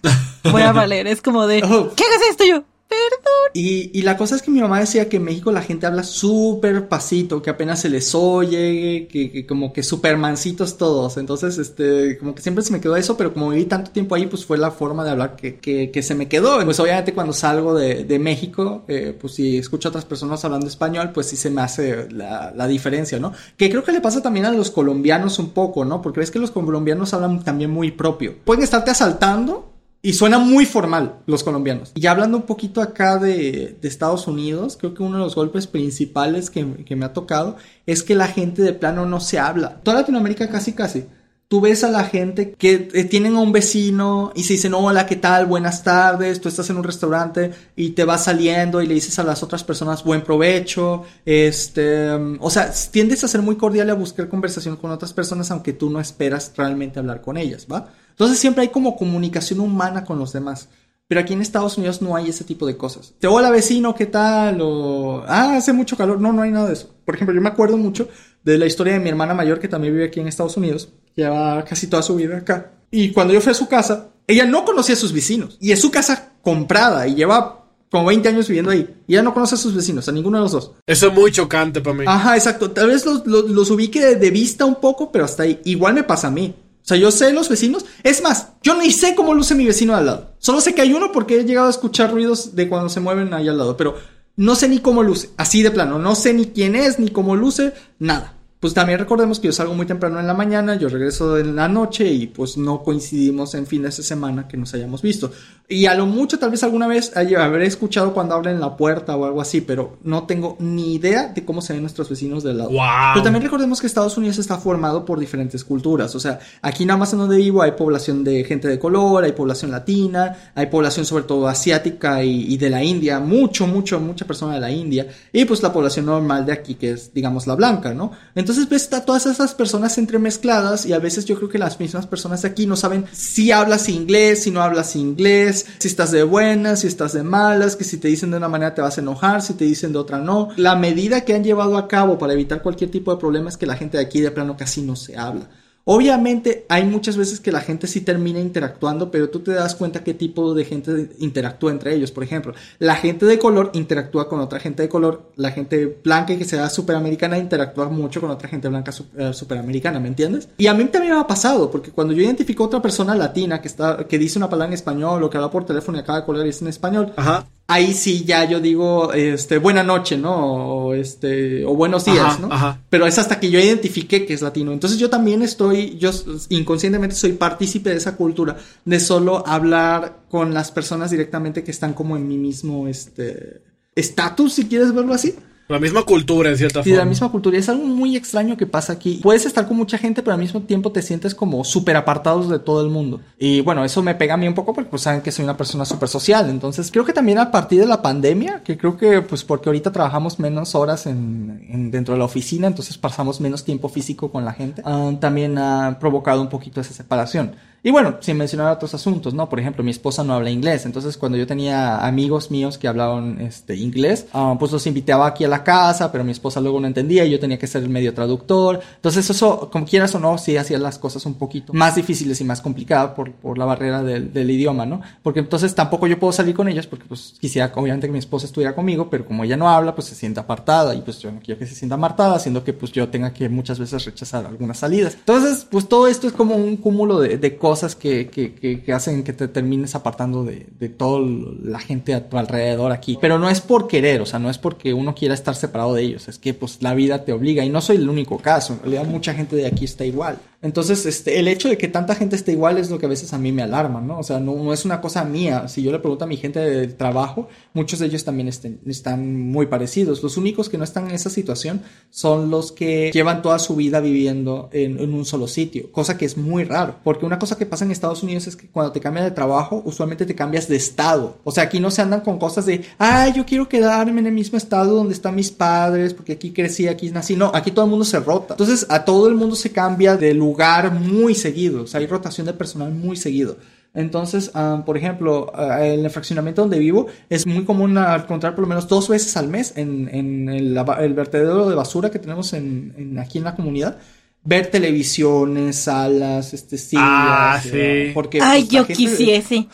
voy a valer. Es como de, oh. ¿qué hagas esto yo? Perdón. Y, la cosa es que mi mamá decía que en México la gente habla súper pasito, que apenas se les oye, que, como que súper mansitos todos. Entonces, este, como que siempre se me quedó eso, pero como viví tanto tiempo ahí, pues fue la forma de hablar que, que, se me quedó. Pues obviamente cuando salgo de, de México, eh, pues si escucho a otras personas hablando español, pues sí se me hace la, la diferencia, ¿no? Que creo que le pasa también a los colombianos un poco, ¿no? Porque ves que los colombianos hablan también muy propio. Pueden estarte asaltando y suena muy formal los colombianos. Y hablando un poquito acá de, Estados Unidos, creo que uno de los golpes principales que, me ha tocado es que la gente de plano no se habla. Toda Latinoamérica casi casi. Tú ves a la gente que eh, tienen a un vecino y se dicen, hola, ¿qué tal? Buenas tardes. Tú estás en un restaurante y te vas saliendo y le dices a las otras personas, buen provecho. Este, o sea, tiendes a ser muy cordial y a buscar conversación con otras personas aunque tú no esperas realmente hablar con ellas, ¿va? Entonces siempre hay como comunicación humana con los demás. Pero aquí en Estados Unidos no hay ese tipo de cosas. Te hola vecino, ¿qué tal? O, ah, hace mucho calor. No, no hay nada de eso. Por ejemplo, yo me acuerdo mucho de la historia de mi hermana mayor que también vive aquí en Estados Unidos. Lleva casi toda su vida acá. Y cuando yo fui a su casa, ella no conocía a sus vecinos. Y es su casa comprada y lleva como 20 años viviendo ahí. Y ella no conoce a sus vecinos, a ninguno de los dos. Eso es muy chocante para mí. Ajá, exacto. Tal vez los, los ubique de vista un poco, pero hasta ahí. Igual me pasa a mí. O sea, yo sé los vecinos. Es más, yo ni sé cómo luce mi vecino al lado. Solo sé que hay uno porque he llegado a escuchar ruidos de cuando se mueven ahí al lado. Pero no sé ni cómo luce. Así de plano. No sé ni quién es, ni cómo luce. Nada pues también recordemos que yo salgo muy temprano en la mañana, yo regreso en la noche y pues no coincidimos en fines de semana que nos hayamos visto. Y a lo mucho tal vez alguna vez habré escuchado cuando abren la puerta o algo así, pero no tengo ni idea de cómo se ven nuestros vecinos del lado. Pero también recordemos que Estados Unidos está formado por diferentes culturas, o sea, aquí nada más en donde vivo hay población de gente de color, hay población latina, hay población sobre todo asiática y, y de la India, mucho, mucho, mucha persona de la India, y pues la población normal de aquí que es digamos la blanca, ¿no? Entonces ves a todas esas personas entremezcladas y a veces yo creo que las mismas personas de aquí no saben si hablas inglés, si no hablas inglés, si estás de buenas, si estás de malas, que si te dicen de una manera te vas a enojar, si te dicen de otra no. La medida que han llevado a cabo para evitar cualquier tipo de problema es que la gente de aquí de plano casi no se habla. Obviamente hay muchas veces que la gente sí termina interactuando, pero tú te das cuenta qué tipo de gente interactúa entre ellos. Por ejemplo, la gente de color interactúa con otra gente de color, la gente blanca y que sea superamericana interactúa mucho con otra gente blanca eh, superamericana, ¿me entiendes? Y a mí también me ha pasado, porque cuando yo identifico a otra persona latina que, está, que dice una palabra en español o que habla por teléfono y acaba de color y dice en español, Ajá ahí sí ya yo digo, este, buena noche, ¿no? O este, o buenos días, ¿no? Ajá. Pero es hasta que yo identifique que es latino. Entonces yo también estoy, yo inconscientemente soy partícipe de esa cultura, de solo hablar con las personas directamente que están como en mi mismo, este, estatus, si quieres verlo así. La misma cultura, en cierta forma. Sí, la misma cultura. Y es algo muy extraño que pasa aquí. Puedes estar con mucha gente, pero al mismo tiempo te sientes como súper apartados de todo el mundo. Y bueno, eso me pega a mí un poco porque pues saben que soy una persona súper social. Entonces creo que también a partir de la pandemia, que creo que pues porque ahorita trabajamos menos horas en, dentro de la oficina, entonces pasamos menos tiempo físico con la gente, ah, también ha provocado un poquito esa separación. Y bueno, sin mencionar otros asuntos, ¿no? Por ejemplo, mi esposa no habla inglés, entonces cuando yo tenía amigos míos que hablaban este, inglés, ah, pues los invitaba aquí a la casa, pero mi esposa luego no entendía y yo tenía que ser el medio traductor. Entonces eso, como quieras o no, sí hacía las cosas un poquito más difíciles y más complicadas por, por la barrera del, del idioma, ¿no? Porque entonces tampoco yo puedo salir con ellos porque pues quisiera obviamente que mi esposa estuviera conmigo, pero como ella no habla, pues se siente apartada y pues yo no quiero que se sienta apartada, haciendo que pues yo tenga que muchas veces rechazar algunas salidas. Entonces, pues todo esto es como un cúmulo de, de cosas que, que, que, hacen que te termines apartando de, de toda la gente a tu alrededor aquí. Pero no es por querer, o sea, no es porque uno quiera estar separado de ellos, es que pues la vida te obliga y no soy el único caso, en realidad mucha gente de aquí está igual. Entonces, este, el hecho de que tanta gente esté igual es lo que a veces a mí me alarma, ¿no? O sea, no, no es una cosa mía. Si yo le pregunto a mi gente del trabajo, muchos de ellos también estén, están muy parecidos. Los únicos que no están en esa situación son los que llevan toda su vida viviendo en, en un solo sitio, cosa que es muy raro. Porque una cosa que pasa en Estados Unidos es que cuando te cambian de trabajo, usualmente te cambias de estado. O sea, aquí no se andan con cosas de, ay, yo quiero quedarme en el mismo estado donde están mis padres, porque aquí crecí, aquí nací. No, aquí todo el mundo se rota. Entonces, a todo el mundo se cambia de lugar muy seguido. O sea, hay rotación de personal muy seguido. Entonces, um, por ejemplo, uh, en el fraccionamiento donde vivo es muy común encontrar por lo menos dos veces al mes en, en el, el, vertedero de basura que tenemos en, en, aquí en la comunidad. Ver televisiones, salas, este, sillas. Ah, sí. Porque, Ay, pues, yo quisiese.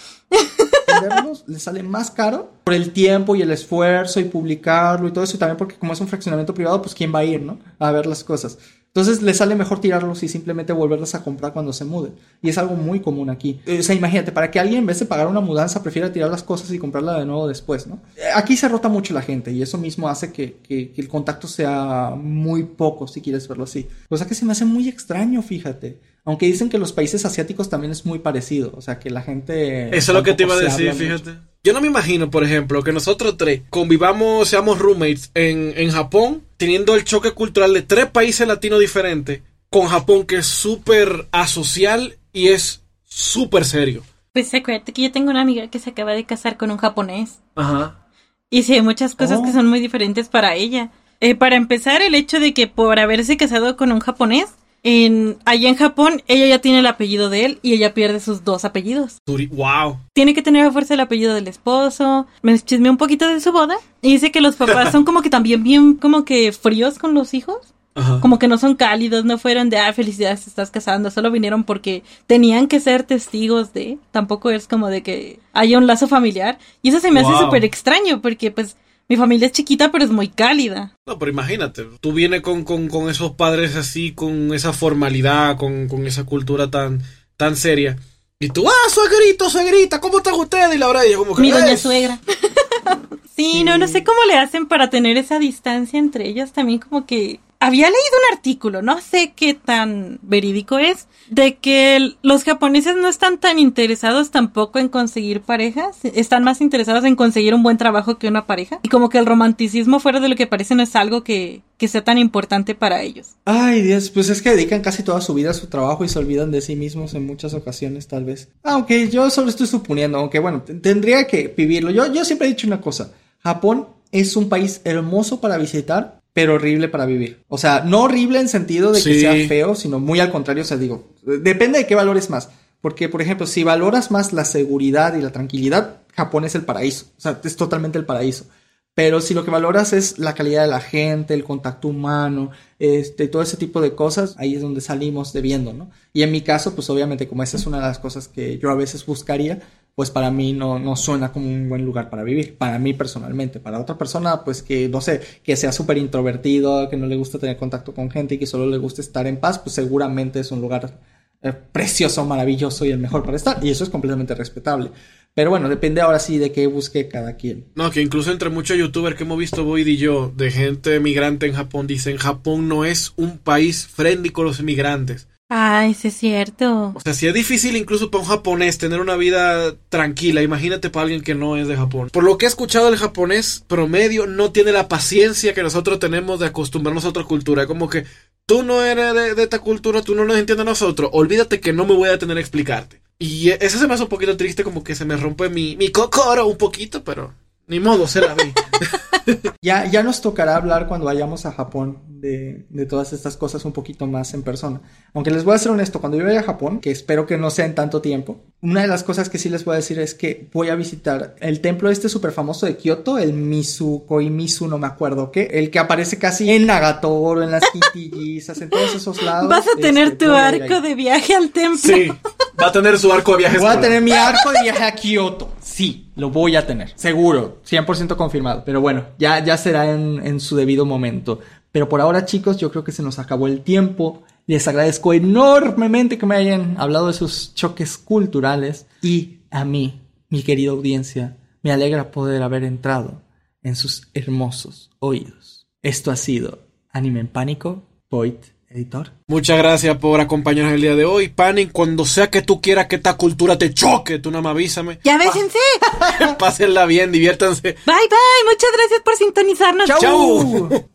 Venderlos le sale más caro por el tiempo y el esfuerzo y publicarlo y todo eso. Y también porque como es un fraccionamiento privado, pues quién va a ir, ¿no? A ver las cosas. Entonces le sale mejor tirarlos y simplemente volverlos a comprar cuando se muden. Y es algo muy común aquí. O sea, imagínate, para que alguien en vez de pagar una mudanza prefiera tirar las cosas y comprarla de nuevo después, ¿no? Aquí se rota mucho la gente y eso mismo hace que, que, que el contacto sea muy poco, si quieres verlo así. Cosa que se me hace muy extraño, fíjate. Aunque dicen que los países asiáticos también es muy parecido. O sea, que la gente... Eso es lo que te iba a decir, fíjate. Mucho. Yo no me imagino, por ejemplo, que nosotros tres convivamos, seamos roommates en, en Japón, teniendo el choque cultural de tres países latinos diferentes, con Japón que es súper asocial y es súper serio. Pues acuérdate que yo tengo una amiga que se acaba de casar con un japonés. Ajá. Y sí, hay muchas cosas oh. que son muy diferentes para ella. Eh, para empezar, el hecho de que por haberse casado con un japonés, en, allá en Japón, ella ya tiene el apellido de él y ella pierde sus dos apellidos. ¡Wow! Tiene que tener a fuerza el apellido del esposo. Me chismeó un poquito de su boda y dice que los papás son como que también bien como que fríos con los hijos. Ajá. Como que no son cálidos, no fueron de, ah, felicidades, te estás casando, solo vinieron porque tenían que ser testigos de, tampoco es como de que haya un lazo familiar. Y eso se me wow. hace súper extraño porque pues mi familia es chiquita, pero es muy cálida. No, pero imagínate, tú vienes con, con, con esos padres así, con esa formalidad, con, con, esa cultura tan, tan seria. Y tú, ah, suegrito, suegrita, ¿cómo están ustedes? Y la verdad, ella como que... Mi doña suegra. sí, sí, no, no sé cómo le hacen para tener esa distancia entre ellas también como que había leído un artículo, no sé qué tan verídico es, de que los japoneses no están tan interesados tampoco en conseguir parejas, están más interesados en conseguir un buen trabajo que una pareja. Y como que el romanticismo fuera de lo que parece no es algo que, que sea tan importante para ellos. Ay, Dios, pues es que dedican casi toda su vida a su trabajo y se olvidan de sí mismos en muchas ocasiones, tal vez. Aunque yo solo estoy suponiendo, aunque bueno, tendría que vivirlo. Yo, yo siempre he dicho una cosa, Japón es un país hermoso para visitar, pero horrible para vivir. O sea, no horrible en sentido de sí. que sea feo, sino muy al contrario, o sea, digo, depende de qué valores más. Porque, por ejemplo, si valoras más la seguridad y la tranquilidad, Japón es el paraíso. O sea, es totalmente el paraíso. Pero si lo que valoras es la calidad de la gente, el contacto humano, este, todo ese tipo de cosas, ahí es donde salimos debiendo, ¿no? Y en mi caso, pues obviamente como esa es una de las cosas que yo a veces buscaría, pues para mí no, no suena como un buen lugar para vivir, para mí personalmente. Para otra persona, pues que, no sé, que sea súper introvertido, que no le gusta tener contacto con gente y que solo le guste estar en paz, pues seguramente es un lugar eh, precioso, maravilloso y el mejor para estar. Y eso es completamente respetable. Pero bueno, depende ahora sí de qué busque cada quien. No, que incluso entre muchos youtubers que hemos visto, Boyd y yo, de gente migrante en Japón, dicen Japón no es un país friendly con los inmigrantes. Ay, sí es cierto. O sea, si es difícil incluso para un japonés tener una vida tranquila, imagínate para alguien que no es de Japón. Por lo que he escuchado, el japonés promedio no tiene la paciencia que nosotros tenemos de acostumbrarnos a otra cultura. Como que tú no eres de, esta cultura, tú no nos entiendes a nosotros, olvídate que no me voy a tener a explicarte. Y eso se me hace un poquito triste, como que se me rompe mi, mi cocoro un poquito, pero ni modo, se la vi. Ya, ya nos tocará hablar cuando vayamos a Japón de, de, todas estas cosas un poquito más en persona. Aunque les voy a ser honesto, cuando yo vaya a Japón, que espero que no sea en tanto tiempo, una de las cosas que sí les voy a decir es que voy a visitar el templo este súper famoso de Kioto, el Misu, Koimisu, no me acuerdo qué, el que aparece casi en Nagatoro, en las Kitillizas, en todos esos lados. Vas a tener este, tu arco de viaje al templo. Sí, va a tener su arco de viaje. Voy a tener mi arco de viaje a Kioto. Sí, lo voy a tener, seguro, 100% confirmado. Pero bueno, ya, ya será en, en su debido momento. Pero por ahora, chicos, yo creo que se nos acabó el tiempo. Les agradezco enormemente que me hayan hablado de sus choques culturales. Y a mí, mi querida audiencia, me alegra poder haber entrado en sus hermosos oídos. Esto ha sido Anime en Pánico, Void editor. Muchas gracias por acompañarnos el día de hoy. Panic, cuando sea que tú quieras que esta cultura te choque, tú nada más avísame. Ya bésense. Pásenla bien, diviértanse. Bye bye, muchas gracias por sintonizarnos. Chau.